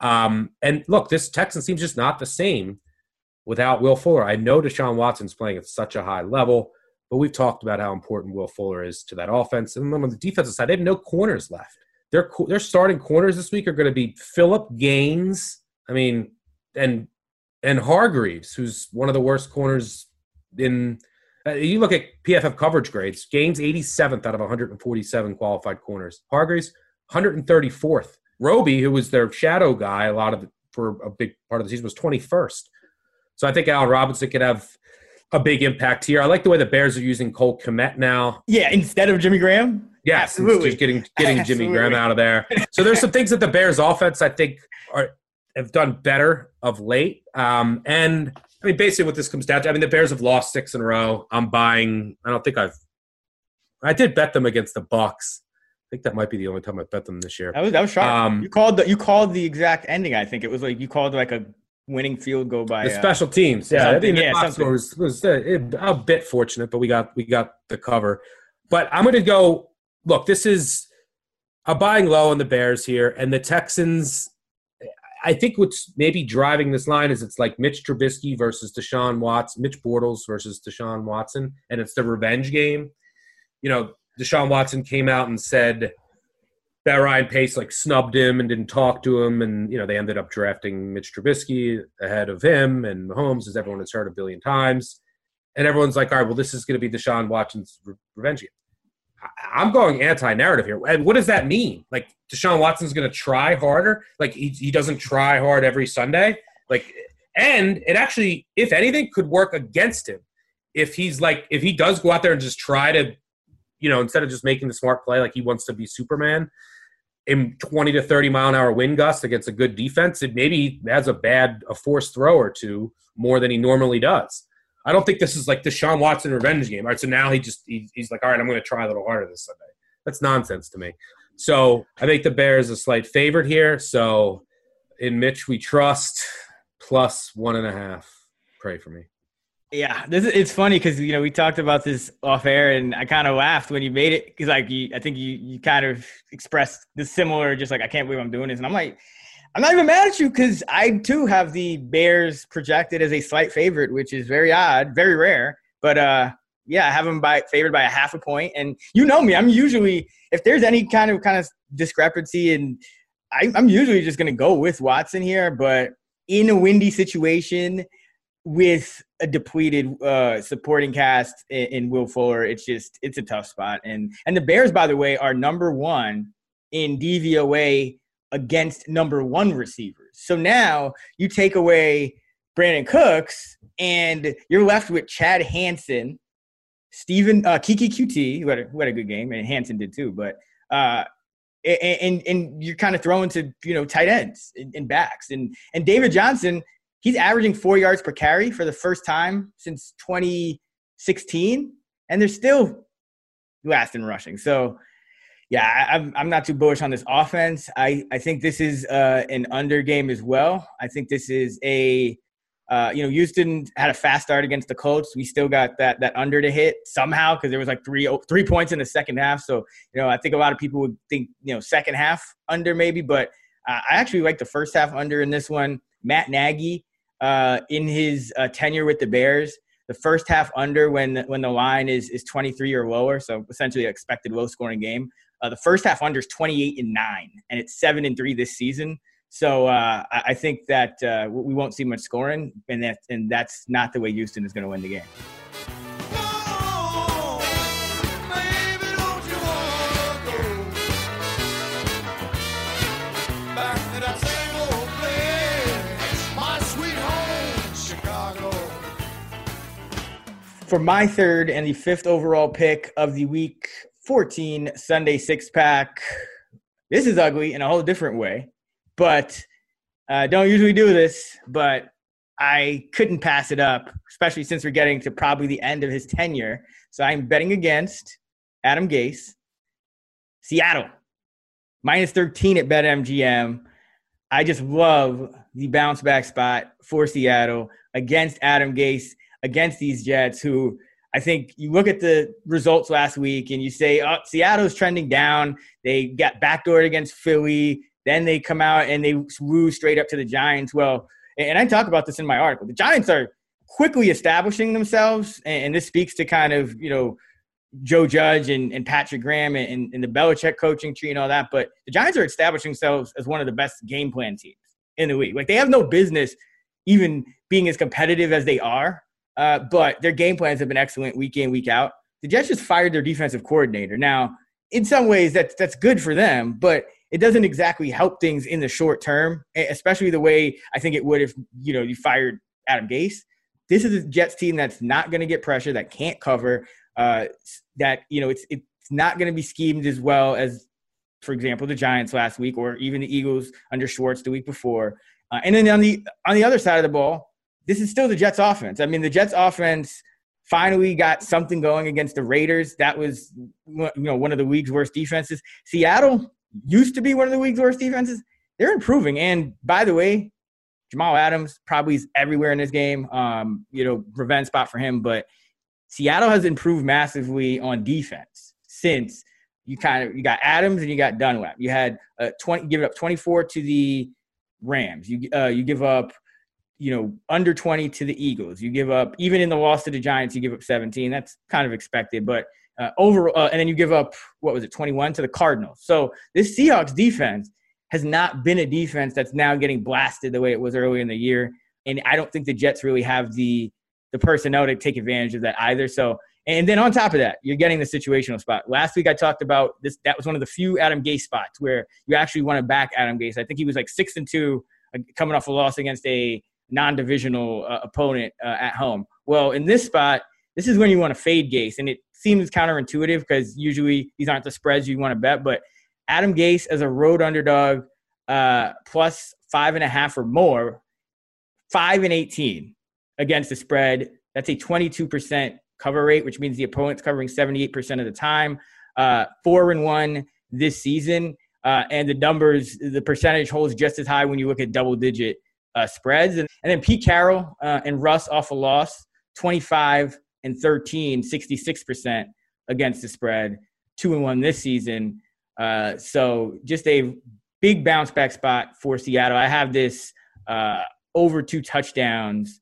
Um, and look, this Texans team's just not the same without Will Fuller. I know Deshaun Watson's playing at such a high level, but we've talked about how important Will Fuller is to that offense. And then on the defensive side, they have no corners left. Their their starting corners this week are going to be Phillip Gaines. I mean, and and Hargreaves, who's one of the worst corners in. Uh, you look at PFF coverage grades. Gaines 87th out of 147 qualified corners. Hargreaves 134th Roby, who was their shadow guy, a lot of the, for a big part of the season was 21st. So I think Allen Robinson could have a big impact here. I like the way the Bears are using Cole Kmet now. Yeah, instead of Jimmy Graham. Yes, Absolutely. just getting getting Jimmy Graham out of there. So there's some things that the Bears offense I think are have done better of late. Um, and I mean, basically, what this comes down to, I mean, the Bears have lost six in a row. I'm buying. I don't think I've. I did bet them against the Bucs. I think that might be the only time I bet them this year. That was that was sharp. Um, you called the you called the exact ending. I think it was like you called like a winning field goal by the uh, special teams. Yeah, I think the yeah, Bucs was was uh, a bit fortunate, but we got we got the cover. But I'm going to go. Look, this is a buying low on the Bears here, and the Texans. I think what's maybe driving this line is it's like Mitch Trubisky versus Deshaun Watson, Mitch Bortles versus Deshaun Watson, and it's the revenge game. You know, Deshaun Watson came out and said that Ryan Pace like snubbed him and didn't talk to him, and you know they ended up drafting Mitch Trubisky ahead of him and Mahomes, as everyone has heard a billion times. And everyone's like, all right, well, this is going to be Deshaun Watson's re- revenge game. I'm going anti-narrative here. And what does that mean? Like Deshaun Watson's going to try harder? Like he, he doesn't try hard every Sunday? Like, and it actually, if anything, could work against him if he's like if he does go out there and just try to, you know, instead of just making the smart play like he wants to be Superman in 20 to 30 mile an hour wind gusts against a good defense, it maybe has a bad a forced throw or two more than he normally does. I don't think this is like the Sean Watson revenge game. All right, so now he just he, he's like, all right, I'm going to try a little harder this Sunday. That's nonsense to me. So I think the Bears a slight favorite here. So in Mitch we trust plus one and a half. Pray for me. Yeah, this is, it's funny because you know we talked about this off air, and I kind of laughed when you made it because like you, I think you you kind of expressed the similar, just like I can't believe I'm doing this, and I'm like, I'm not even mad at you because I too have the Bears projected as a slight favorite, which is very odd, very rare. But uh, yeah, I have them by favored by a half a point. and you know me, I'm usually if there's any kind of kind of discrepancy, and I'm usually just gonna go with Watson here. But in a windy situation with a depleted uh, supporting cast in, in Will Fuller, it's just it's a tough spot. And and the Bears, by the way, are number one in DVOA against number one receivers. So now you take away Brandin Cooks and you're left with Chad Hansen, Stephen uh, Keke Coutee, who had, a, who had a good game, and Hansen did too. But uh, and and you're kind of throwing to you know tight ends and, and backs and and David Johnson, he's averaging four yards per carry for the first time since 2016, and they're still last in rushing. So yeah, I'm I'm not too bullish on this offense. I I think this is uh, an under game as well. I think this is a uh, you know Houston had a fast start against the Colts. We still got that that under to hit somehow because there was like three three points in the second half. So you know I think a lot of people would think you know second half under maybe, but uh, I actually like the first half under in this one. Matt Nagy uh, in his uh, tenure with the Bears the first half under when when the line is is 23 or lower, so essentially expected low scoring game. Uh, the first half under is 28 and nine, and it's seven and three this season. So uh, I think that uh, we won't see much scoring, and that and that's not the way Houston is going to win the game. For my third and the fifth overall pick of the week 14 Sunday six pack. This is ugly in a whole different way, but uh, don't usually do this, but I couldn't pass it up, especially since we're getting to probably the end of his tenure. So I'm betting against Adam Gase, Seattle, minus 13 at BetMGM. I just love the bounce back spot for Seattle against Adam Gase, against these Jets who I think you look at the results last week and you say, oh, Seattle's trending down. They got backdoored against Philly. Then they come out and they lose straight up to the Giants. Well, and I talk about this in my article. The Giants are quickly establishing themselves, and, this speaks to kind of, you know, Joe Judge and, and Patrick Graham and, and the Belichick coaching tree and all that. But the Giants are establishing themselves as one of the best game plan teams in the league. Like they have no business even being as competitive as they are uh, but their game plans have been excellent week in, week out. The Jets just fired their defensive coordinator. Now, in some ways, that's that's good for them, but it doesn't exactly help things in the short term, especially the way I think it would if you know you fired Adam Gase. This is a Jets team that's not going to get pressure, that can't cover, uh, that you know it's it's not going to be schemed as well as, for example, the Giants last week or even the Eagles under Schwartz the week before. Uh, and then on the on the other side of the ball, this is still the Jets offense. I mean, the Jets offense finally got something going against the Raiders. That was you know one of the league's worst defenses. Seattle used to be one of the league's worst defenses. They're improving. And by the way, Jamal Adams probably is everywhere in this game. Um, you know, revenge spot for him. But Seattle has improved massively on defense since you kind of you got Adams and you got Dunlap. You had uh, twenty give it up twenty four to the Rams. You uh, you give up you know, under 20 to the Eagles. You give up, even in the loss to the Giants, you give up 17. That's kind of expected. But uh, over, uh, and then you give up, what was it, 21 to the Cardinals. So this Seahawks defense has not been a defense that's now getting blasted the way it was earlier in the year. And I don't think the Jets really have the the personnel to take advantage of that either. So, and then on top of that, you're getting the situational spot. Last week I talked about this. That was one of the few Adam Gase spots where you actually want to back Adam Gase. I think he was like six and two, uh, coming off a loss against a non-divisional uh, opponent uh, at home. Well, in this spot, this is when you want to fade Gase, and it seems counterintuitive because usually these aren't the spreads you want to bet. But Adam Gase as a road underdog, uh, plus five and a half or more, five and eighteen against the spread. That's a twenty-two percent cover rate, which means the opponent's covering seventy-eight percent of the time. Uh, four and one this season. Uh, and the numbers, the percentage holds just as high when you look at double digit uh, spreads. And, and then Pete Carroll uh, and Russ off a loss, 25 and 13, 66% against the spread, two and one this season. Uh, so just a big bounce back spot for Seattle. I have this uh, over two touchdowns.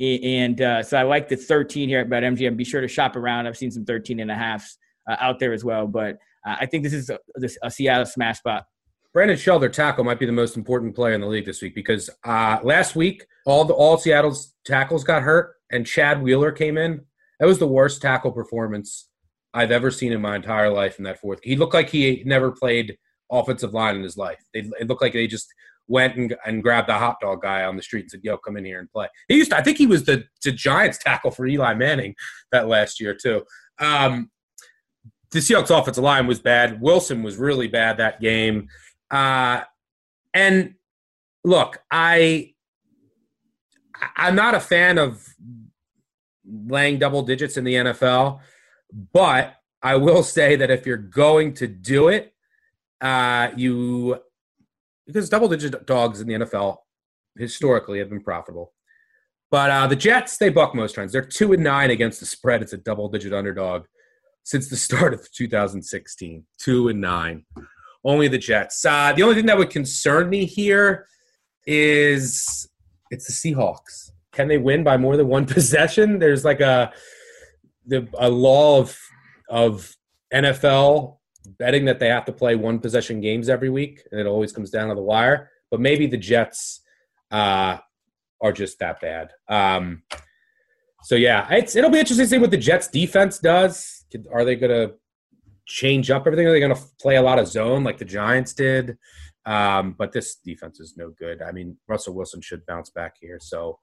And uh, so I like the 13 here at BetMGM. Be sure to shop around. I've seen some 13 and a halfs uh, out there as well. But I think this is a, a Seattle smash spot Brandon Shell, their tackle, might be the most important player in the league this week because uh, last week all the all Seattle's tackles got hurt, and Chad Wheeler came in. That was the worst tackle performance I've ever seen in my entire life in that fourth. He looked like he never played offensive line in his life. They, it looked like they just went and, and grabbed a hot dog guy on the street and said, "Yo, come in here and play." He used, to, I think, he was the, the Giants tackle for Eli Manning that last year too. Um, the Seahawks offensive line was bad. Wilson was really bad that game. Uh, and look, I I'm not a fan of laying double digits in the NFL, but I will (laughs) say that if you're going to do it, uh, you because double digit dogs in the NFL historically have been profitable. But uh, the Jets, they buck most trends. They're two and nine against the spread. It's a double digit underdog since the start of 2016. Two and nine. Only the Jets. Uh, the only thing that would concern me here is it's the Seahawks. Can they win by more than one (laughs) possession? There's like a the a law of of NFL betting that they have to play one possession games every week, and it always comes down to the wire. But maybe the Jets uh, are just that bad. Um, so yeah, it's it'll be interesting to see what the Jets defense does. Are they going to change up everything? Are they going to play a lot of zone like the Giants did? Um, but this defense is no good. I mean, Russell Wilson should bounce back here. So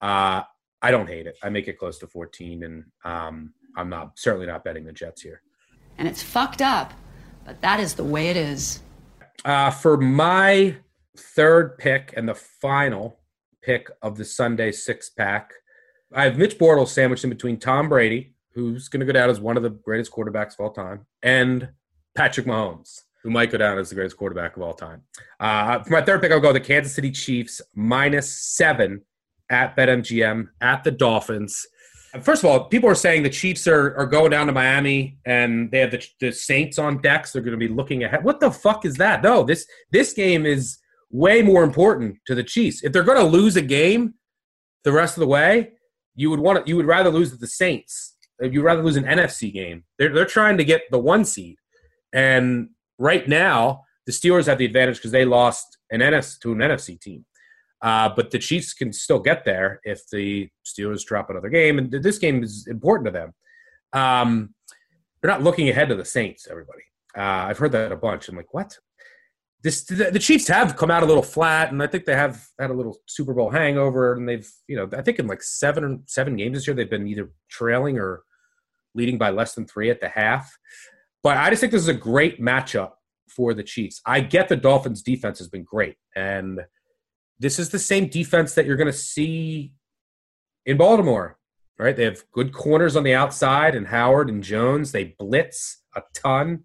uh, I don't hate it. I make it close to 14, and um, I'm not certainly not betting the Jets here. And it's fucked up, but that is the way it is. Uh, for my third pick and the final pick of the Sunday six pack, I have Mitch Bortles sandwiched in between Tom Brady, who's going to go down as one of the greatest quarterbacks of all time, and Patrick Mahomes, who might go down as the greatest quarterback of all time. Uh, for my third pick, I'll go the Kansas City Chiefs minus seven at BetMGM at the Dolphins. First of all, people are saying the Chiefs are, are going down to Miami and they have the, the Saints on decks. They're going to be looking ahead. What the fuck is that? No, this this game is way more important to the Chiefs. If they're going to lose a game the rest of the way, you would want to, you would rather lose to the Saints you'd rather lose an NFC game. They're they're trying to get the one seed, and right now the Steelers have the advantage because they lost an NFC to an NFC team. Uh, but the Chiefs can still get there if the Steelers drop another game, and this game is important to them. Um, they're not looking ahead to the Saints. Everybody, uh, I've heard that a bunch. I'm like, what? this the, the Chiefs have come out a little flat, and I think they have had a little Super Bowl hangover, and they've you know I think in like seven seven games this year they've been either trailing or leading by less than three at the half. But I just think this is a great matchup for the Chiefs. I get the Dolphins' defense has been great, and this is the same defense that you're going to see in Baltimore, right? They have good corners on the outside, and Howard and Jones. They blitz a ton.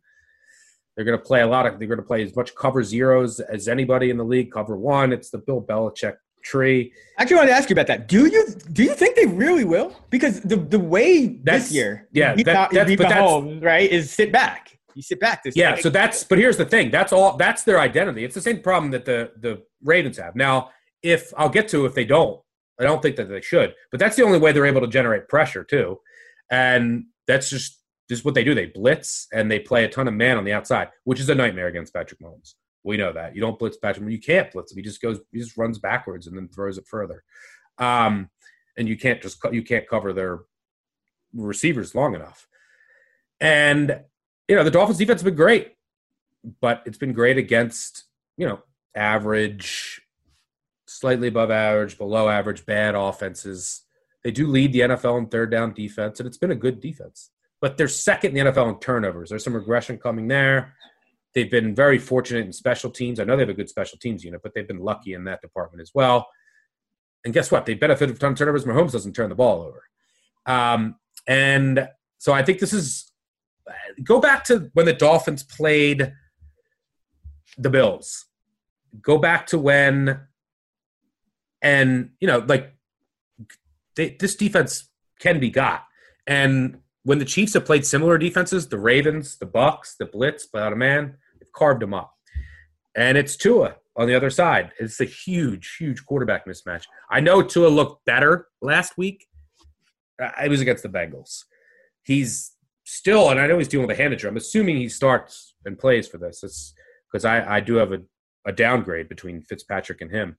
They're going to play a lot of. They're going to play as much cover zeros as anybody in the league. Cover one. It's the Bill Belichick tree. I actually wanted to ask you about that. Do you do you think they really will? Because the the way That's- this year, yeah, beat, that- Ma- that's- beat but that's- Mahomes, right? Is sit back. You sit back. This Yeah, like, so that's but here's the thing. That's all that's their identity. It's the same problem that the the Ravens have. Now, if I'll get to if they don't. I don't think that they should. But that's the only way they're able to generate pressure too. And that's just just what they do. They blitz and they play a ton of man on the outside, which is a nightmare against Patrick Mahomes. We know that. You don't blitz Patrick. You can't blitz him. He just goes he just runs backwards and then throws it further. Um and you can't just you can't cover their receivers long enough. And you know, the Dolphins defense has been great, but it's been great against, you know, average, slightly above average, below average, bad offenses. They do lead the NFL in third down defense, and it's been a good defense. But they're second in the NFL in turnovers. There's some regression coming there. They've been very fortunate in special teams. I know they have a good special teams unit, but they've been lucky in that department as well. And guess what? They benefited from turnovers. Mahomes doesn't turn the ball over. Um, and so I think this is go back to when the Dolphins played the Bills. Go back to when, and you know, like they, this defense can be got. And when the Chiefs have played similar defenses, the Ravens, the Bucs, the Blitz, without a man, carved them up. And it's Tua on the other side. It's a huge, huge quarterback mismatch. I know Tua looked better last week. Uh, It was against the Bengals. He's still, and I know he's dealing with a hand injury. I'm assuming he starts and plays for this. Because I, I do have a, a downgrade between Fitzpatrick and him.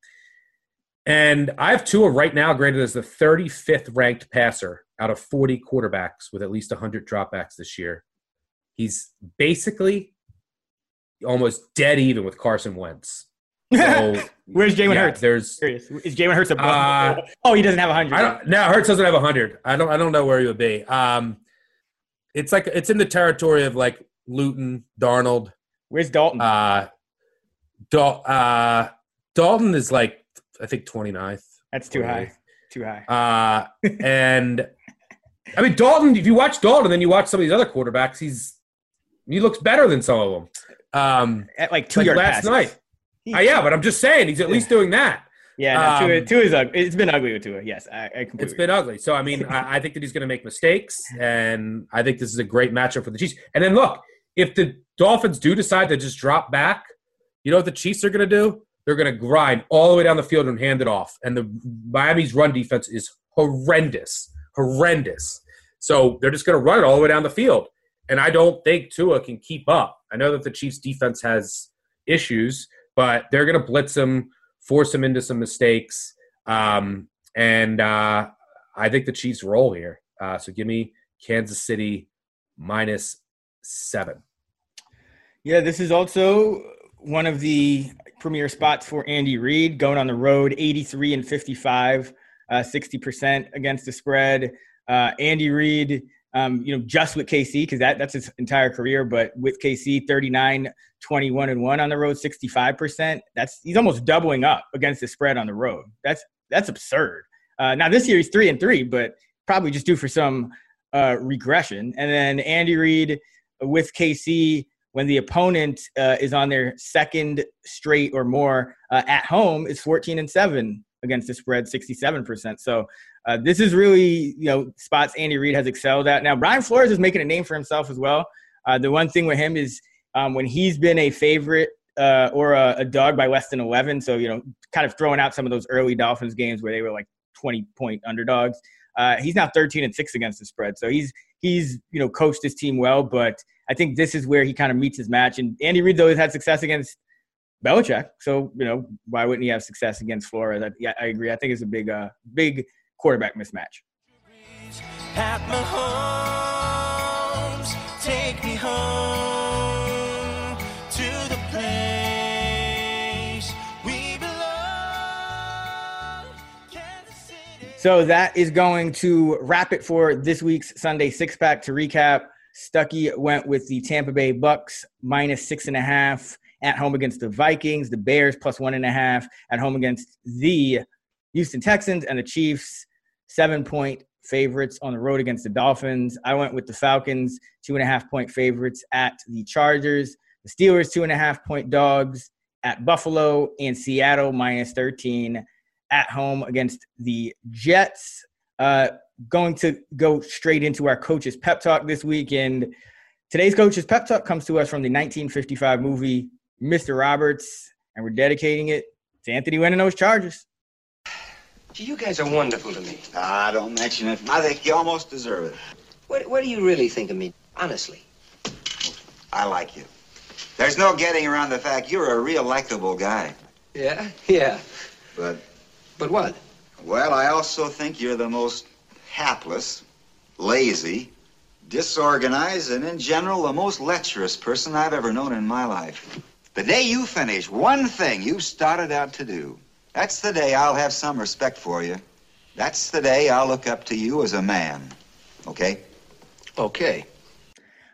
And I have Tua right now graded as the 35th ranked passer out of 40 quarterbacks with at least 100 dropbacks this year. He's basically almost dead even with Carson Wentz. (laughs) So Where's Jalen yeah, Hurts? There's Is Jalen Hurts above? Uh, (laughs) oh, he doesn't have a hundred. No, Hurts doesn't have hundred. I don't. I don't know where he would be. Um, it's like it's in the territory of like Luton, Darnold. Where's Dalton? Uh, Dal- uh, Dalton is like I think 29th. That's too high. Too high. Uh, and I mean Dalton. If you watch Dalton, then you watch some of these other quarterbacks. He's he looks better than some of them. Um, At like two like yard last passes. night. Uh, yeah, but I'm just saying he's at least doing that. Yeah, no, Tua, Um, Tua is ugly. It's been ugly with Tua. Yes, I, I completely. It's been ugly. So I mean, I, I think that he's going to make mistakes, and I think this is a great matchup for the Chiefs. And then look, if the Dolphins do decide to just drop back, you know what the Chiefs are going to do? They're going to grind all the way down the field and hand it off. And the Miami's run defense is horrendous, horrendous. So they're just going to run it all the way down the field. And I don't think Tua can keep up. I know that the Chiefs defense has issues, but they're going to blitz him, force him into some mistakes. Um, and uh, I think the Chiefs roll here. Uh, so give me Kansas City minus seven. Yeah, this is also one of the premier spots for Andy Reid going on the road, 83 and 55, uh, 60% against the spread. Uh, Andy Reid, um, you know, just with KC, because that, that's his entire career, but with KC, 39, 21 and 1 on the road, 65%. That's he's almost doubling up against the spread on the road. That's that's absurd. Uh, now this year he's three and three, but probably just due for some uh, regression. And then Andy Reid with KC, when the opponent uh, is on their second straight or more uh, at home, is 14 and seven against the spread, 67%. So uh, this is really you know spots Andy Reid has excelled at. Now Brian Flores is making a name for himself as well. Uh, the one thing with him is um, when he's been a favorite uh, or a, a dog by less than 11. So, you know, kind of throwing out some of those early Dolphins games where they were like 20 point underdogs. Uh, he's now 13 and six against the spread. So he's, he's, you know, coached his team well, but I think this is where he kind of meets his match. And Andy Reid's always had success against Belichick. So you know why wouldn't he have success against Flores? I, yeah, I agree. I think it's a big, uh, big quarterback mismatch. Pat Mahomes, take me home to the place we belong. So that is going to wrap it for this week's Sunday six pack. To recap, Stuckey went with the Tampa Bay Bucs minus six and a half at home against the Vikings, the Bears plus one and a half at home against the Houston Texans, and the Chiefs seven point favorites on the road against the Dolphins. I went with the Falcons two and a half point favorites at the Chargers, the Steelers two and a half point dogs at Buffalo, and Seattle minus 13 at home against the Jets. Uh, going to go straight into our coach's pep talk this week. And today's coach's pep talk comes to us from the 1955 movie Mr. Roberts, and we're dedicating it to Anthony Lynn and those Chargers. You guys are wonderful to me. Ah, don't mention it. I think you almost deserve it. What, what do you really think of me, honestly? I like you. There's no getting around the fact you're a real likable guy. Yeah? Yeah. But. But what? Well, I also think you're the most hapless, lazy, disorganized, and in general, the most lecherous person I've ever known in my life. The day you finish one thing you started out to do, that's the day I'll have some respect for you. That's the day I'll look up to you as a man. Okay? Okay.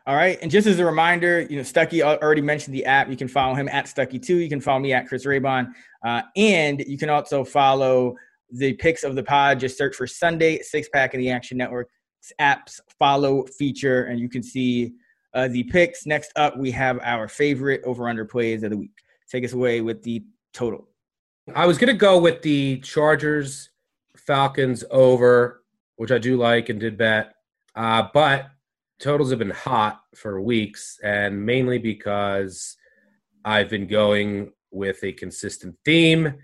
All right. And just as a reminder, you know, Stuckey already mentioned the app. You can follow him at Stuckey2. You can follow me at Chris Raybon. Uh, and you can also follow the picks of the pod. Just search for Sunday Six Pack in the Action Network apps follow feature, and you can see uh, the picks. Next up, we have our favorite over under plays of the week. Take us away with the total. I was going to go with the Chargers Falcons over, which I do like and did bet. Uh, but totals have been hot for weeks, and mainly because I've been going with a consistent theme.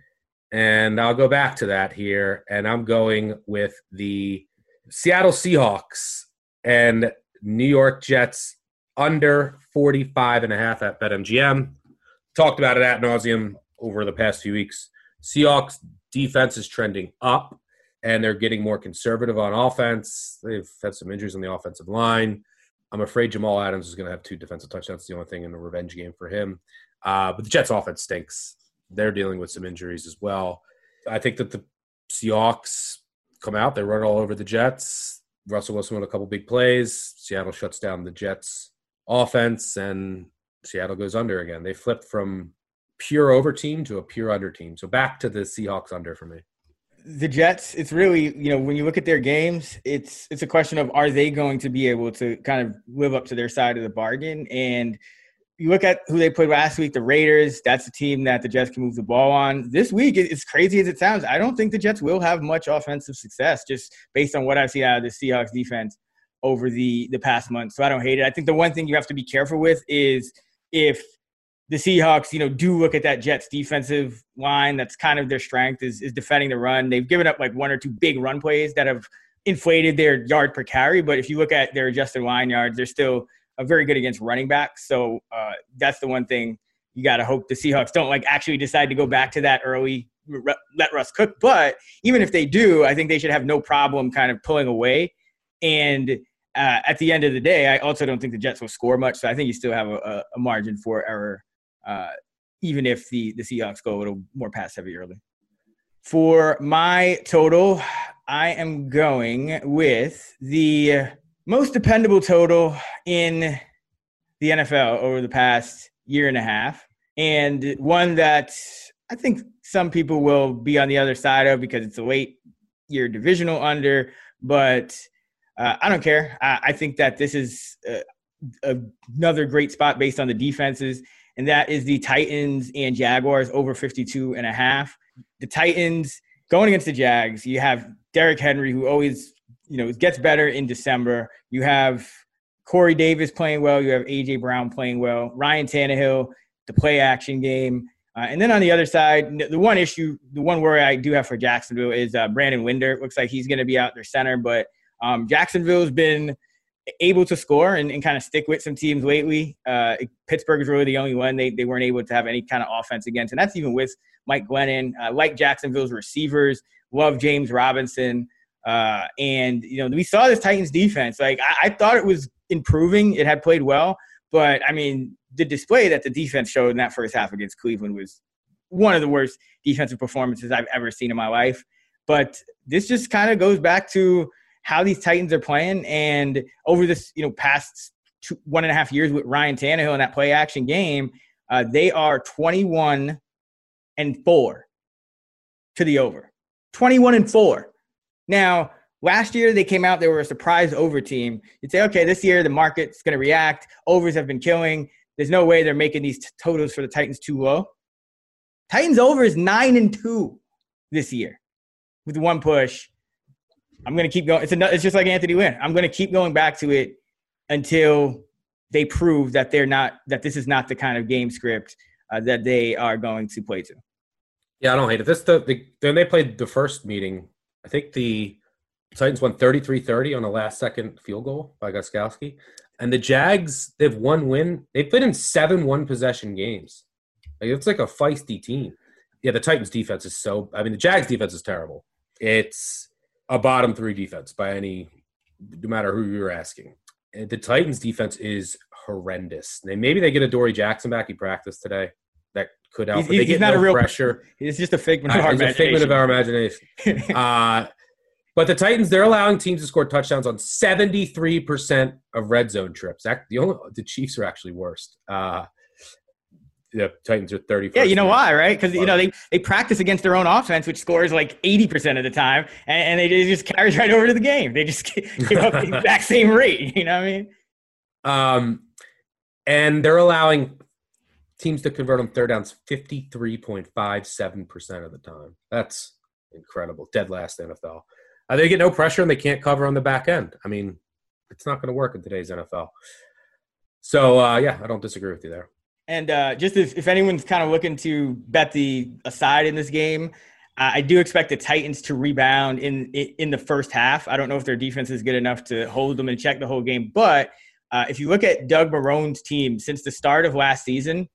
And I'll go back to that here. And I'm going with the Seattle Seahawks and New York Jets under 45 and a half at BetMGM. Talked about it at nauseum over the past few weeks. Seahawks defense is trending up and they're getting more conservative on offense. They've had some injuries on the offensive line. I'm afraid Jamal Adams is going to have two defensive touchdowns. That's the only thing in the revenge game for him. Uh, but the Jets' offense stinks. They're dealing with some injuries as well. I think that the Seahawks come out, they run all over the Jets. Russell Wilson with a couple big plays. Seattle shuts down the Jets' offense, and Seattle goes under again. They flipped from pure over team to a pure under team. So back to the Seahawks under for me. The Jets, it's really, you know, when you look at their games, it's it's a question of are they going to be able to kind of live up to their side of the bargain? And you look at who they played last week, the Raiders, that's a team that the Jets can move the ball on. This week, as crazy as it sounds, I don't think the Jets will have much offensive success just based on what I've seen out of the Seahawks defense over the the past month. So I don't hate it. I think the one thing you have to be careful with is if the Seahawks, you know, do look at that Jets defensive line. That's kind of their strength is, is defending the run. They've given up like one or two big run plays that have inflated their yard per carry. But if you look at their adjusted line yards, they're still very good against running backs. So uh, that's the one thing you got to hope the Seahawks don't like actually decide to go back to that early let Russ cook. But even if they do, I think they should have no problem kind of pulling away. And uh, at the end of the day, I also don't think the Jets will score much. So I think you still have a, a margin for error uh, even if the the Seahawks go a little more pass heavy early. For my total, I am going with the most dependable total in the NFL over the past year and a half, and one that I think some people will be on the other side of because it's a late year divisional under, but uh, I don't care. I, I, think that this is uh, another great spot based on the defenses and that is the Titans and Jaguars over 52 and a half. The Titans going against the Jags, you have Derrick Henry, who always, you know, gets better in December. You have Corey Davis playing well. You have AJ Brown playing well. Ryan Tannehill, the play action game. Uh, and then on the other side, the one issue, the one worry I do have for Jacksonville is uh, Brandon Linder. Looks like he's going to be out their center, but um, Jacksonville's been able to score and, and kind of stick with some teams lately. Uh, Pittsburgh is really the only one they, they weren't able to have any kind of offense against, and that's even with Mike Glennon. Uh, like Jacksonville's receivers, love James Robinson. Uh, and, you know, we saw this Titans defense. Like, I, I thought it was improving. It had played well. But, I mean, the display that the defense showed in that first half against Cleveland was one of the worst defensive performances I've ever seen in my life. but this just kind of goes back to how these Titans are playing. And over this, you know, past two, one and a half years with Ryan Tannehill in that play action game, uh, they are 21 and four to the over. 21 and four. Now, last year they came out, they were a surprise over team. You'd say, okay, this year the market's going to react. Overs have been killing. There's no way they're making these t- totals for the Titans too low. Titans over is nine and two this year with one push. I'm going to keep going. It's, it's just like Anthony Lynn. I'm going to keep going back to it until they prove that they're not that this is not the kind of game script uh, that they are going to play to. Yeah, I don't hate it. This the, the when they played the first meeting, I think the Titans won 33-30 on a last second field goal by Gostkowski. And the Jags, they've one win. They've in seven one possession games. Like, it's like a feisty team. Yeah, the Titans defense is so I mean the Jags defense is terrible. It's a bottom three defense by any no matter who you're asking. The Titans defense is horrendous. They, maybe they get Adoree' Jackson back. He practiced today. That could help. He's, he's not no a real pressure. He's just a figment of uh, our he's imagination. a figment of our imagination. (laughs) uh, but the Titans, they're allowing teams to score touchdowns on 73% of red zone trips. The only the Chiefs are actually worst. Uh, the Titans are 30. Yeah, you know why, right? Because you know they, they practice against their own offense, which scores like 80% of the time, and, and they just carries right over to the game. They just (laughs) give up the (laughs) exact same rate. You know what I mean? Um, and they're allowing teams to convert on third downs 53.57% of the time. That's incredible. Dead last NFL. Uh, they get no pressure and they can't cover on the back end. I mean, it's not going to work in today's NFL. So, uh, yeah, I don't disagree with you there. And uh, just if, if anyone's kind of looking to bet the aside in this game, I do expect the Titans to rebound in in the first half. I don't know if their defense is good enough to hold them and check the whole game, but uh, if you look at Doug Marrone's team since the start of last season,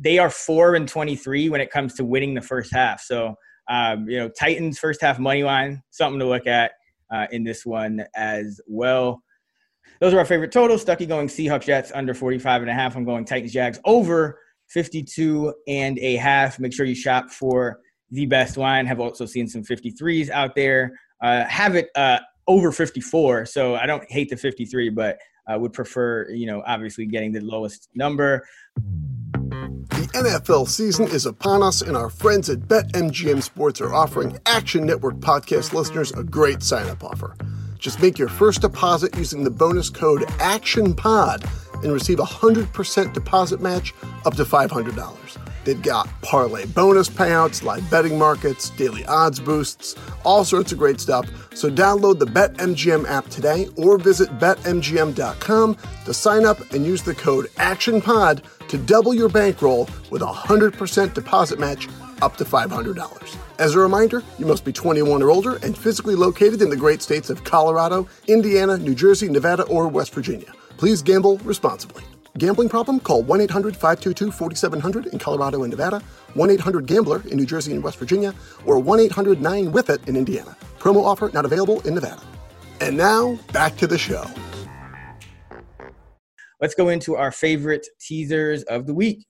they are four and twenty three when it comes to winning the first half. So um, you know, Titans first half money line, something to look at uh, in this one as well. Those are our favorite totals. Stuckey going Seahawks Jets under 45 and a half. I'm going Titans Jags over 52 and a half. Make sure you shop for the best line. Have also seen some 53s out there. Uh, have it uh, over 54. So I don't hate the 53, but I would prefer, you know, obviously getting the lowest number. The NFL season is upon us, and our friends at BetMGM Sports are offering Action Network podcast listeners a great sign up offer. Just make your first deposit using the bonus code ACTIONPOD and receive a 100% deposit match up to $500. They've got parlay bonus payouts, live betting markets, daily odds boosts, all sorts of great stuff. So download the BetMGM app today or visit betmgm.com to sign up and use the code ACTIONPOD to double your bankroll with a 100% deposit match up to $500. As a reminder, you must be 21 or older and physically located in the great states of Colorado, Indiana, New Jersey, Nevada, or West Virginia. Please gamble responsibly. Gambling problem? Call 1 800 522 4700 in Colorado and Nevada, 1 800 Gambler in New Jersey and West Virginia, or 1 800 9 with it in Indiana. Promo offer not available in Nevada. And now, back to the show. Let's go into our favorite teasers of the week.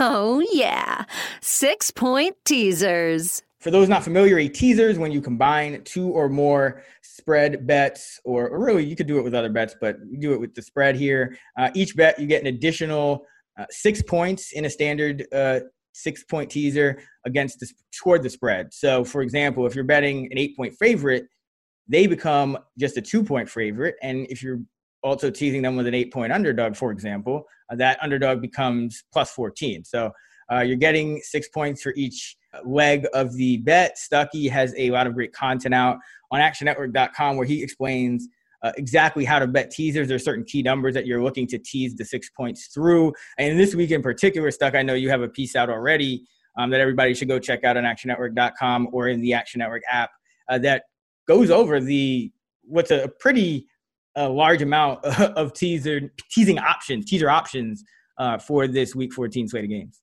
Oh, yeah. Six point teasers. For those not familiar, a teaser is when you combine two or more spread bets, or, or really you could do it with other bets, but you do it with the spread here. Uh, each bet, you get an additional uh, six points in a standard uh, six point teaser against the, toward the spread. So, for example, if you're betting an eight point favorite, they become just a two point favorite. And if you're also teasing them with an eight point underdog, for example, uh, that underdog becomes plus 14. So uh, you're getting six points for each leg of the bet. Stuckey has a lot of great content out on actionnetwork.com where he explains uh, exactly how to bet teasers. There's certain key numbers that you're looking to tease the six points through. And this week in particular, Stuck, I know you have a piece out already um, that everybody should go check out on actionnetwork.com or in the Action Network app uh, that goes over the what's a pretty a large amount (laughs) of teaser teasing options, teaser options uh, for this Week 14 slate of games.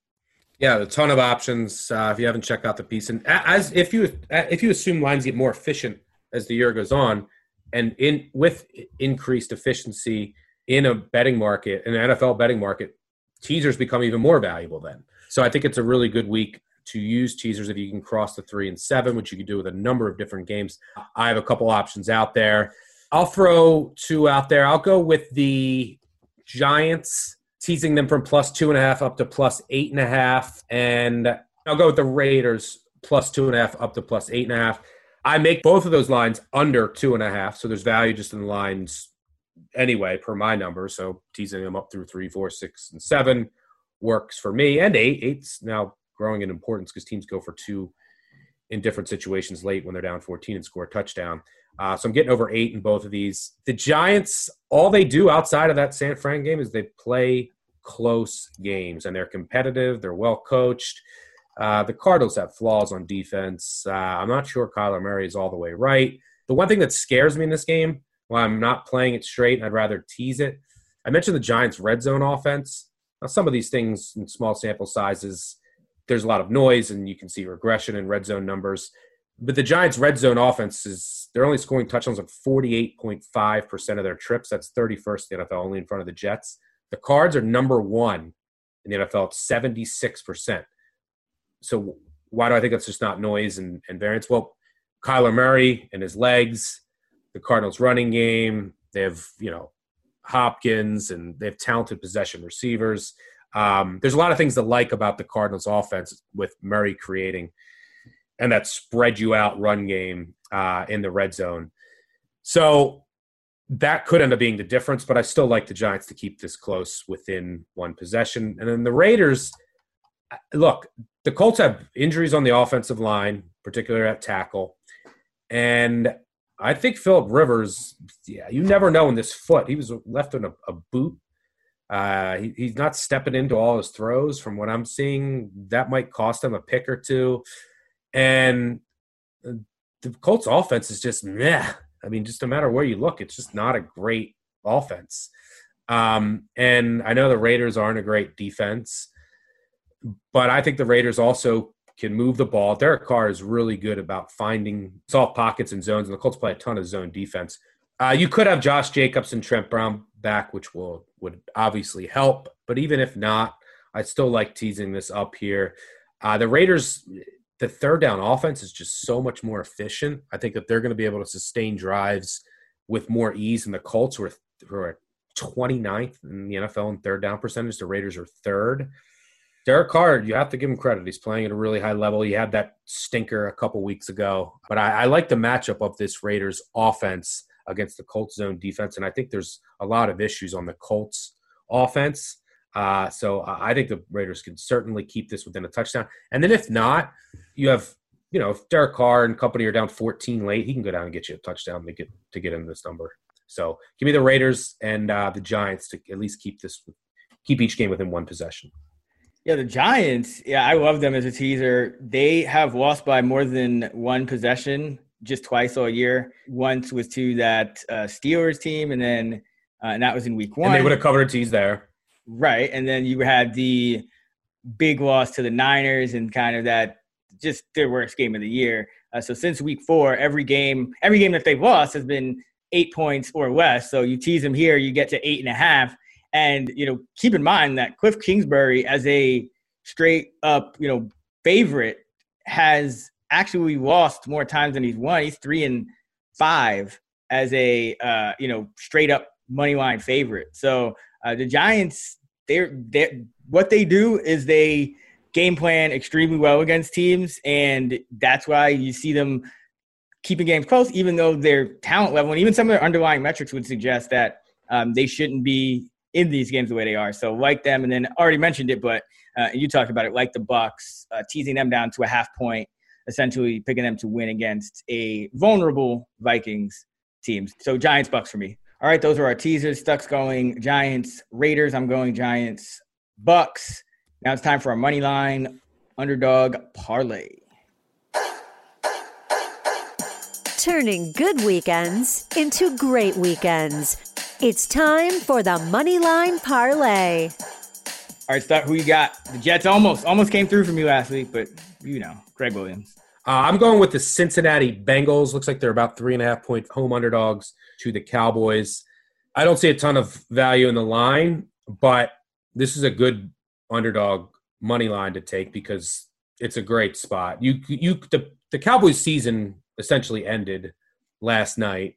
Yeah, a ton of options. Uh, if you haven't checked out the piece, and as if you if you assume lines get more efficient as the year goes on, and in with increased efficiency in a betting market, an NFL betting market, teasers become even more valuable then. So I think it's a really good week to use teasers if you can cross the three and seven, which you can do with a number of different games. I have a couple options out there. I'll throw two out there. I'll go with the Giants, teasing them from plus two and a half up to plus eight and a half. And I'll go with the Raiders, plus two and a half up to plus eight and a half. I make both of those lines under two and a half. So there's value just in the lines anyway, per my number. So teasing them up through three, four, six, and seven works for me. And eight. Eight's now growing in importance because teams go for two in different situations late when they're down 14 and score a touchdown. Uh, so I'm getting over eight in both of these. The Giants, all they do outside of that San Fran game is they play close games and they're competitive. They're well coached. Uh, the Cardinals have flaws on defense. Uh, I'm not sure Kyler Murray is all the way right. The one thing that scares me in this game, while I'm not playing it straight, I'd rather tease it. I mentioned the Giants' red zone offense. Now, some of these things in small sample sizes, there's a lot of noise and you can see regression in red zone numbers. But the Giants' red zone offense is they're only scoring touchdowns on 48.5% of their trips. That's 31st in the NFL, only in front of the Jets. The Cards are number one in the NFL at 76% so why do I think that's just not noise and, and variance? Well, Kyler Murray and his legs, the Cardinals running game, they have, you know, Hopkins and they have talented possession receivers. Um, there's a lot of things to like about the Cardinals offense with Murray creating and that spread you out run game uh, in the red zone. So that could end up being the difference, but I still like the Giants to keep this close within one possession. And then the Raiders, look, the Colts have injuries on the offensive line, particularly at tackle. And I think Philip Rivers, yeah, you never know in this foot. He was left in a, a boot. Uh, he, he's not stepping into all his throws. From what I'm seeing, that might cost him a pick or two. And the Colts offense is just meh. I mean, just no matter where you look, it's just not a great offense. Um, and I know the Raiders aren't a great defense. But I think the Raiders also can move the ball. Derek Carr is really good about finding soft pockets and zones, and the Colts play a ton of zone defense. Uh, you could have Josh Jacobs and Trent Brown back, which will would obviously help. But even if not, I still like teasing this up here. Uh, the Raiders, the third down offense is just so much more efficient. I think that they're going to be able to sustain drives with more ease. And the Colts were, were 29th in the NFL in third down percentage. The Raiders are third. Derek Carr, you have to give him credit. He's playing at a really high level. He had that stinker a couple weeks ago, but I, I like the matchup of this Raiders offense against the Colts zone defense, and I think there's a lot of issues on the Colts offense. Uh, so I think the Raiders can certainly keep this within a touchdown. And then if not, you have you know if Derek Carr and company are down 14 late, he can go down and get you a touchdown to get to get in this number. So give me the Raiders and uh, the Giants to at least keep this keep each game within one possession. Yeah, the Giants, yeah, I love them as a teaser. They have lost by more than one possession just twice all year. Once was to that uh, Steelers team, and then uh, and that was in week one. And they would have covered a tease there. Right. And then you had the big loss to the Niners and kind of that just their worst game of the year. Uh, so since week four, every game, every game that they've lost has been eight points or less. So you tease them here, you get to eight and a half. And you know, keep in mind that Cliff Kingsbury, as a straight up, you know, favorite, has actually lost more times than he's won. He's three and five as a uh, you know straight up money line favorite. So uh, the Giants, they're they what they do is they game plan extremely well against teams, and that's why you see them keeping games close, even though their talent level and even some of their underlying metrics would suggest that um, they shouldn't be in these games the way they are. So like them, and then already mentioned it, but uh, you talked about it, like the Bucs, uh, teasing them down to a half point, essentially picking them to win against a vulnerable Vikings team. So Giants, Bucs for me. All right, those are our teasers. Stuck's going Giants, Raiders. I'm going Giants, Bucs. Now it's time for our money line underdog parlay. Turning good weekends into great weekends. It's time for the money line Parlay. All right, Stuck, who you got? The Jets almost almost came through for me last week, but you know, Gregg Williams. Uh, I'm going with the Cincinnati Bengals. Looks like they're about three and a half point home underdogs to the Cowboys. I don't see a ton of value in the line, but this is a good underdog money line to take because it's a great spot. You you the the Cowboys season essentially ended last night,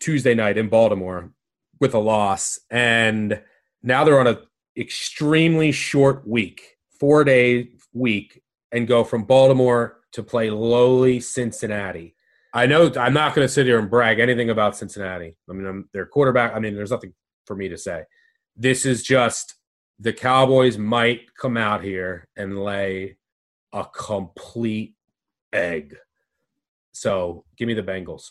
Tuesday night in Baltimore with a loss and now they're on a extremely short week, 4-day week and go from Baltimore to play lowly Cincinnati. I know I'm not going to sit here and brag anything about Cincinnati. I mean, I'm their quarterback. I mean, there's nothing for me to say. This is just the Cowboys might come out here and lay a complete egg. So give me the Bengals.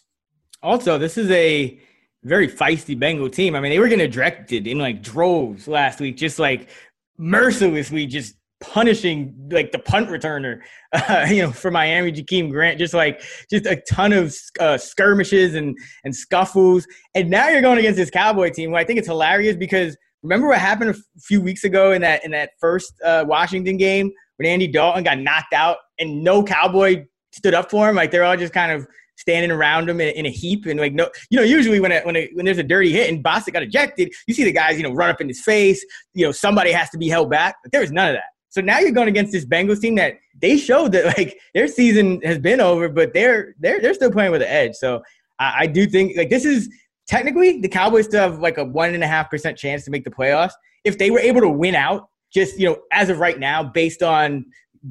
Also, this is a very feisty Bengal team. I mean, they were getting directed in like droves last week, just like mercilessly just punishing like the punt returner, uh, (laughs) you know, for Miami, Jakeem Grant, just like just a ton of uh, skirmishes and and scuffles. And now you're going against this Cowboy team, who I think it's hilarious because remember what happened a few weeks ago in that in that first uh, Washington game when Andy Dalton got knocked out and no Cowboy stood up for him. Like they're all just kind of standing around him in, in, a heap and like no, you know, usually when it, when it, when there's a dirty hit and Bostic got ejected, you see the guys you know run up in his face. You know, somebody has to be held back, but there was none of that. So now you're going against this Bengals team that they showed that like their season has been over, but they're they're they're still playing with an edge. So I, I do think like this is technically the Cowboys still have like a one and a half percent chance to make the playoffs if they were able to win out. Just you know, as of right now, based on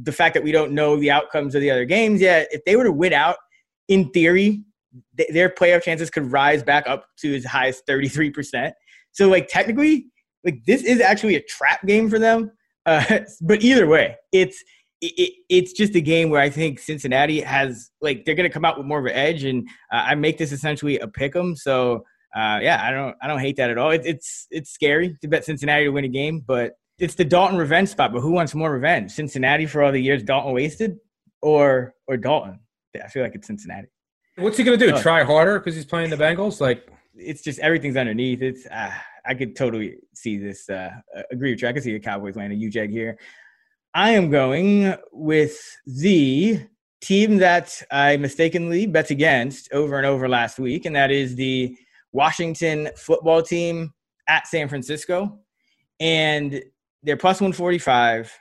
the fact that we don't know the outcomes of the other games yet, if they were to win out, in theory, th- their playoff chances could rise back up to as high as thirty three percent. So like technically, like this is actually a trap game for them uh, (laughs) but either way, it's it, it's just a game where I think Cincinnati has like they're going to come out with more of an edge, and uh, I make this essentially a pick 'em. So uh, yeah, I don't I don't hate that at all. It, it's it's scary to bet Cincinnati to win a game, but it's the Dalton revenge spot. But who wants more revenge? Cincinnati for all the years Dalton wasted, or or Dalton? I feel like it's Cincinnati. What's he going to do? Oh. Try harder because he's playing the Bengals? Like it's just everything's underneath. It's uh, I could totally see this. Uh, agree with you. I can see the Cowboys landing UJEG here. I am going with the team that I mistakenly bet against over and over last week, and that is the Washington football team at San Francisco. And they're plus 145.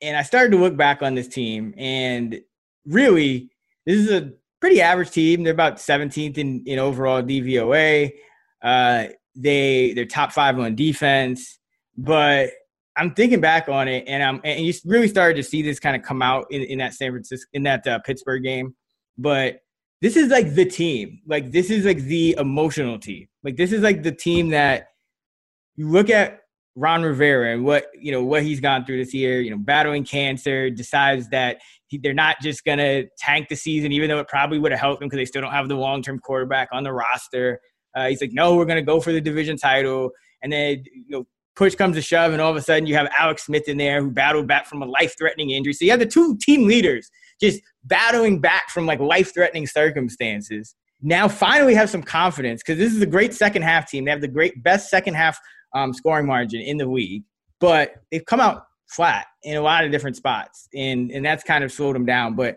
And I started to look back on this team, and really, this is a pretty average team. They're about 17th in, in overall DVOA. Uh, they they're top five on defense, but I'm thinking back on it, and I'm and you really started to see this kind of come out in, in that San Francisco in that uh, Pittsburgh game. But this is like the team, like this is like the emotional team, like this is like the team that you look at Ron Rivera and what you know what he's gone through this year. You know, battling cancer, decides that he, they're not just gonna tank the season, even though it probably would have helped them because they still don't have the long term quarterback on the roster. Uh, he's like, no, we're going to go for the division title. And then, you know, push comes to shove, and all of a sudden you have Alex Smith in there who battled back from a life threatening injury. So you have the two team leaders just battling back from like life threatening circumstances. Now finally have some confidence because this is a great second half team. They have the great best second half um, scoring margin in the league, but they've come out flat in a lot of different spots, and and that's kind of slowed them down. But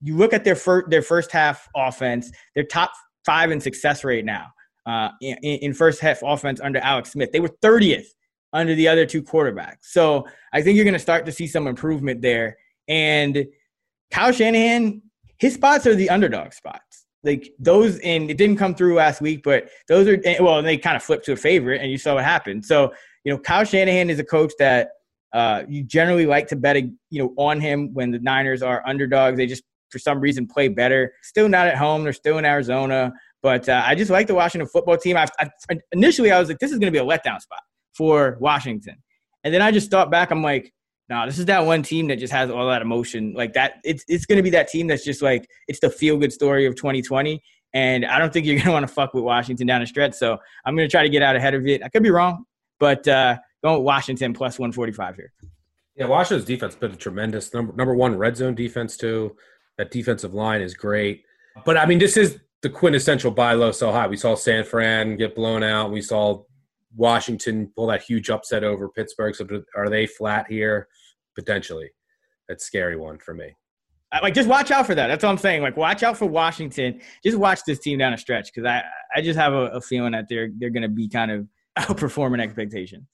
you look at their first their first half offense, they're top five in success rate now uh, in, in first half offense under Alex Smith. They were 30th under the other two quarterbacks. So I think you're going to start to see some improvement there. And Kyle Shanahan, his spots are the underdog spots. Like those, and it didn't come through last week, but those are, well, they kind of flipped to a favorite and you saw what happened. So, you know, Kyle Shanahan is a coach that uh, you generally like to bet, you know, on him when the Niners are underdogs. They just, for some reason, play better. Still not at home. They're still in Arizona. But uh, I just like the Washington football team. I, I, initially, I was like, this is going to be a letdown spot for Washington. And then I just thought back, I'm like, no, nah, this is that one team that just has all that emotion. Like that, it's, it's going to be that team that's just like, it's the feel good story of 2020. And I don't think you're going (laughs) to want to fuck with Washington down the stretch. So I'm going to try to get out ahead of it. I could be wrong, but uh, going with Washington plus 145 here. Yeah, Washington's defense has been a tremendous number number one red zone defense too. That defensive line is great. But I mean, this is the quintessential buy low, sell high. We saw San Fran get blown out. We saw Washington pull that huge upset over Pittsburgh. So are they flat here? Potentially. That's scary one for me. Like, just watch out for that. That's all I'm saying. Like, watch out for Washington. Just watch this team down a stretch because I, I just have a, a feeling that they're they're going to be kind of (laughs) outperforming expectations.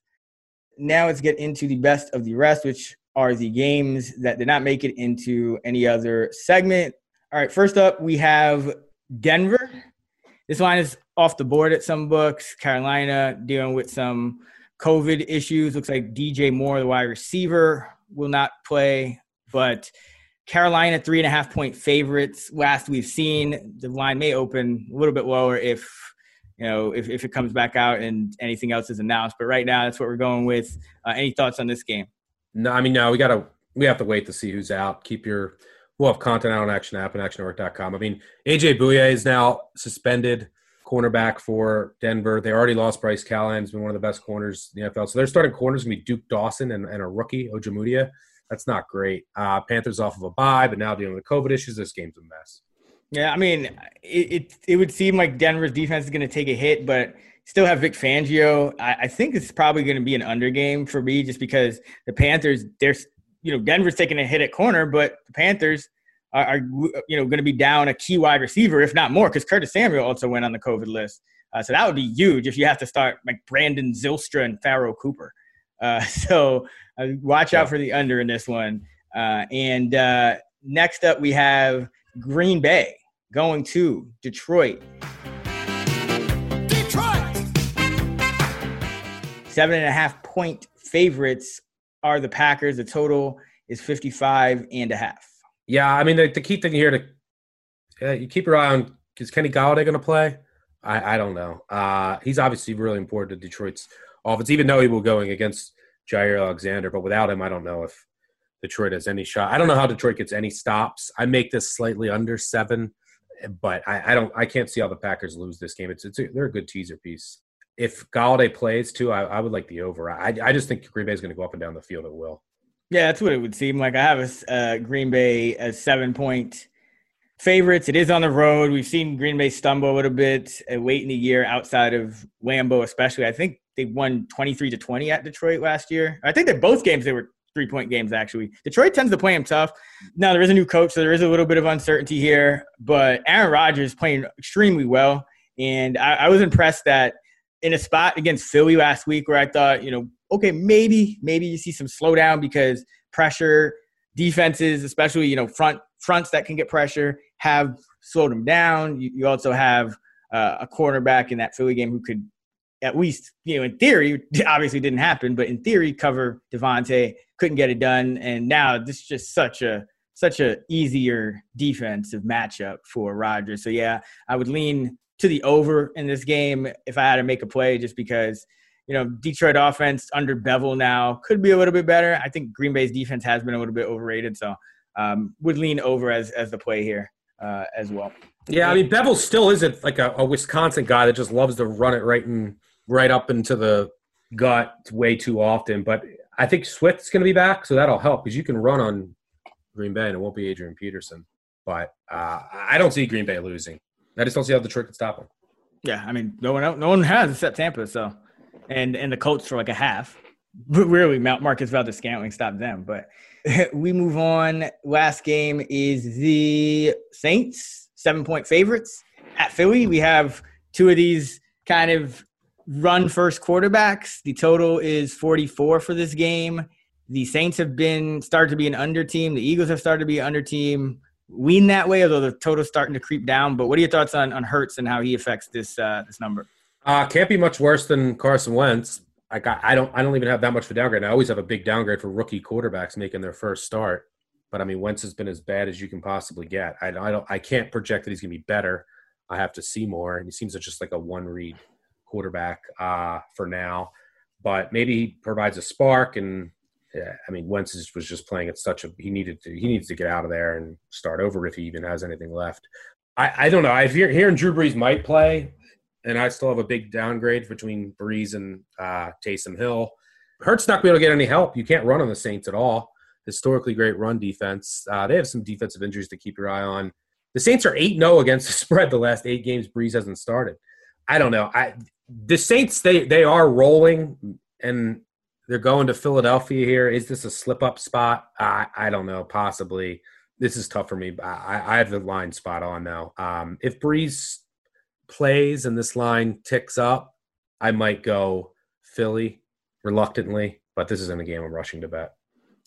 Now let's get into the best of the rest, which are the games that did not make it into any other segment. All right, first up, we have Denver. This line is off the board at some books. Carolina dealing with some COVID issues. Looks like DJ Moore, the wide receiver, will not play, but Carolina, three and a half point favorites. Last we've seen, the line may open a little bit lower if you know if, if it comes back out and anything else is announced. But right now, that's what we're going with. Uh, any thoughts on this game? No, I mean, no, we gotta we have to wait to see who's out. Keep your we'll have content out on Action App and ActionNetwork.com. I mean, AJ Bouye is now suspended cornerback for Denver. They already lost Bryce Callahan, has been one of the best corners in the NFL. So they're starting corners going to be Duke Dawson and, and a rookie, Ojemudia. That's not great. Uh, Panthers off of a bye, but now dealing with COVID issues. This game's a mess. Yeah, I mean, it it, it would seem like Denver's defense is going to take a hit, but still have Vic Fangio. I, I think it's probably going to be an under game for me, just because the Panthers, there's you know Denver's taking a hit at corner, but the Panthers are, are you know going to be down a key wide receiver, if not more, because Curtis Samuel also went on the COVID list. Uh, so that would be huge if you have to start like Brandon Zylstra and Pharoh Cooper. Uh, (laughs) so uh, watch out for the under in this one. Uh, and uh, next up, we have Green Bay going to Detroit. Detroit! Seven and a half point favorites are the Packers. The total is 55 and a half. Yeah, I mean, the, the key thing here to you keep your eye on is Kenny Golladay going to play? I, I don't know. Uh, he's obviously really important to Detroit's offense, even though he will going against Jaire Alexander. But without him, I don't know if Detroit has any shot. I don't know how Detroit gets any stops. I make this slightly under seven, but I, I don't. I can't see how the Packers lose this game. It's, it's a, they're a good teaser piece. If Golladay plays too, I, I would like the over. I, I just think Green Bay is going to go up and down the field. It will. Yeah, that's what it would seem like. I have a uh, Green Bay as seven point favorites. It is on the road. We've seen Green Bay stumble a little bit uh, late in the year outside of Lambeau, especially. I think they won 23 to 20 at Detroit last year. I think that both games they were three point games, actually. Detroit tends to play them tough. Now, there is a new coach, so there is a little bit of uncertainty here, but Aaron Rodgers playing extremely well. And I, I was impressed that in a spot against Philly last week where I thought, you know, okay, maybe, maybe you see some slowdown because pressure defenses, especially, you know, front fronts that can get pressure, have slowed them down. You, you also have uh, a cornerback in that Philly game who could at least, you know, in theory, (laughs) obviously didn't happen, but in theory, cover Davante couldn't get it done. And now this is just such a such a easier defensive matchup for Rodgers. So yeah, I would lean to the over in this game if I had to make a play, just because you know Detroit offense under Bevell now could be a little bit better. I think Green Bay's defense has been a little bit overrated, so um, would lean over as as the play here uh, as well. Yeah, I mean Bevell still isn't like a, a Wisconsin guy that just loves to run it right and right up into the gut way too often. But I think Swift's going to be back, so that'll help because you can run on Green Bay and it won't be Adrian Peterson. But uh, I don't see Green Bay losing. I just don't see how Detroit can stop them. Yeah, I mean, no one, no one has except Tampa. So, and and the Colts for like a half. But really, Mount Marquez Valdes-Scantling stopped them. But (laughs) we move on. Last game is the Saints, seven point favorites at Philly. We have two of these kind of run first quarterbacks. The total is 44 for this game. The Saints have been started to be an under team. The Eagles have started to be an under team. Lean that way, although the total's starting to creep down. But what are your thoughts on, on Hurts and how he affects this uh, this number? Uh, can't be much worse than Carson Wentz. I got, I don't I don't even have that much of a downgrade. I always have a big downgrade for rookie quarterbacks making their first start. But I mean, Wentz has been as bad as you can possibly get. I, I don't I can't project that he's going to be better. I have to see more, and he seems just like a one read quarterback uh, for now. But maybe he provides a spark, and yeah, I mean, Wentz was just playing at such a he needed to he needs to get out of there and start over if he even has anything left. I, I don't know. I hear hearing Drew Brees might play, and I still have a big downgrade between Brees and uh, Taysom Hill. Hurts not be able to get any help. You can't run on the Saints at all. Historically great run defense. Uh, they have some defensive injuries to keep your eye on. The Saints are 8 0 against the (laughs) spread the last eight games Brees hasn't started. I don't know. I the Saints they they are rolling and they're going to Philadelphia here. Is this a slip up spot? I I don't know. Possibly. This is tough for me. I, I have the line spot on though. Um, if Brees plays and this line ticks up, I might go Philly reluctantly, but this isn't a game I'm rushing to bet.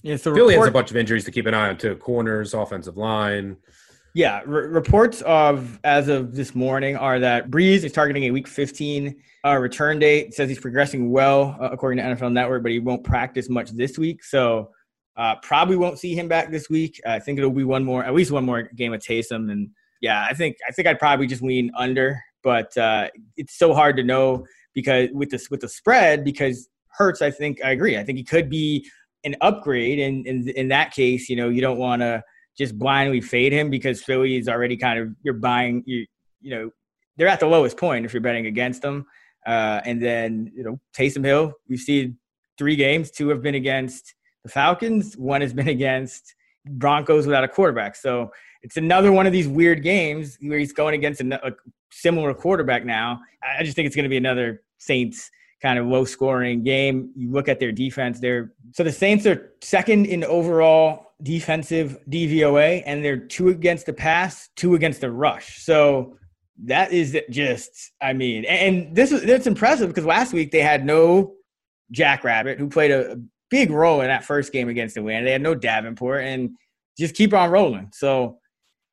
Yeah, Philly report- has a bunch of injuries to keep an eye on too. Corners, offensive line. Yeah, reports of as of this morning are that Brees is targeting a Week 15 uh, return date. It says he's progressing well uh, according to NFL Network, but he won't practice much this week. So uh, probably won't see him back this week. I think it'll be one more, at least one more game of Taysom. And yeah, I think I think I'd probably just lean under, but uh, it's so hard to know because with this with the spread because Hurts, I think I agree. I think he could be an upgrade, and in, in that case, you know, you don't want to just blindly fade him because Philly is already kind of you're buying you you know they're at the lowest point if you're betting against them. Uh, and then you know Taysom Hill, we've seen three games. Two have been against the Falcons. One has been (laughs) against Broncos without a quarterback. So it's another one of these weird games where he's going against a, a similar quarterback now. I just think it's going to be another Saints kind of low scoring game. You look at their defense, they're so the Saints are second in overall defensive DVOA, and they're two against the pass, two against the rush. So that is just, I mean, and this is that's impressive because last week they had no Jack Rabbit, who played a, big role in that first game against the win. They had no Davenport, and just keep on rolling. So,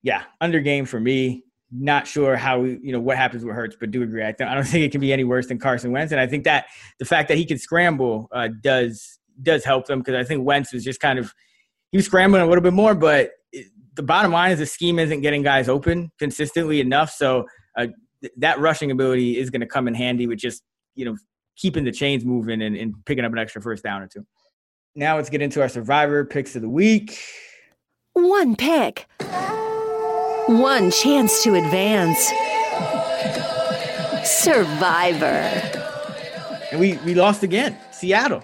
yeah, under game for me. Not sure how you know what happens with Hurts, but do agree. I, th- I don't think it can be any worse than Carson Wentz, and I think that the fact that he can scramble uh, does does help them because I think Wentz was just kind of he was scrambling a little bit more, but the bottom line is the scheme isn't getting guys open consistently enough. So uh, th- that rushing ability is going to come in handy with just you know keeping the chains moving and, and picking up an extra first down or two. Now let's get into our survivor picks of the week. One pick, one chance to advance. Survivor. And we we lost again, Seattle.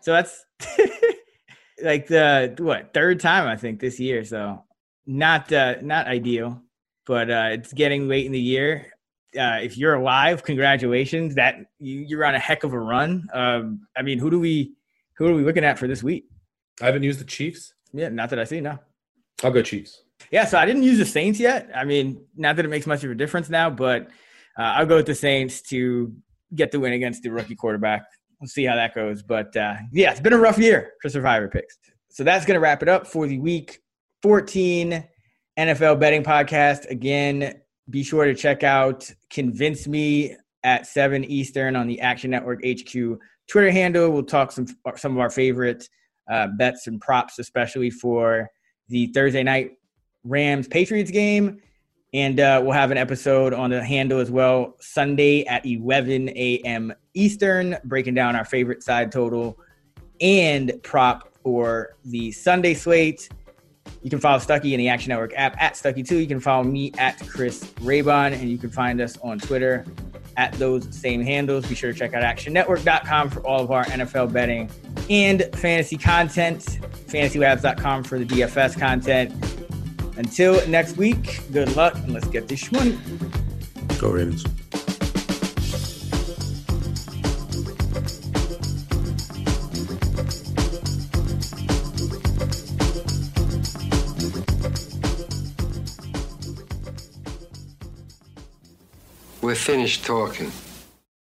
So that's (laughs) like the what third time I think this year. So not uh, not ideal, but uh, it's getting late in the year. Uh, if you're alive, congratulations! That you, you're on a heck of a run. Um, I mean, who do we who are we looking at for this week? I haven't used the Chiefs. Yeah, not that I see. No, I'll go Chiefs. Yeah, so I didn't use the Saints yet. I mean, not that it makes much of a difference now, but uh, I'll go with the Saints to get the win against the rookie quarterback. We'll see how that goes. But uh, yeah, it's been a rough year for Survivor picks. So that's going to wrap it up for the week 14 NFL betting podcast. Again, be sure to check out Convince Me at 7 Eastern on the Action Network HQ Twitter handle. We'll talk some some of our favorite uh, bets and props, especially for the Thursday night Rams Patriots game. And uh, we'll have an episode on the handle as well Sunday at 11 a.m. Eastern, breaking down our favorite side total and prop for the Sunday slate. You can follow Stuckey in the Action Network app at Stuckey2. You can follow me at Chris Raybon, and you can find us on Twitter at those same handles. Be sure to check out actionnetwork.com for all of our NFL betting and fantasy content, fantasylabs.com for the DFS content. Until next week, good luck and let's get this money. Go Ravens. We're finished talking.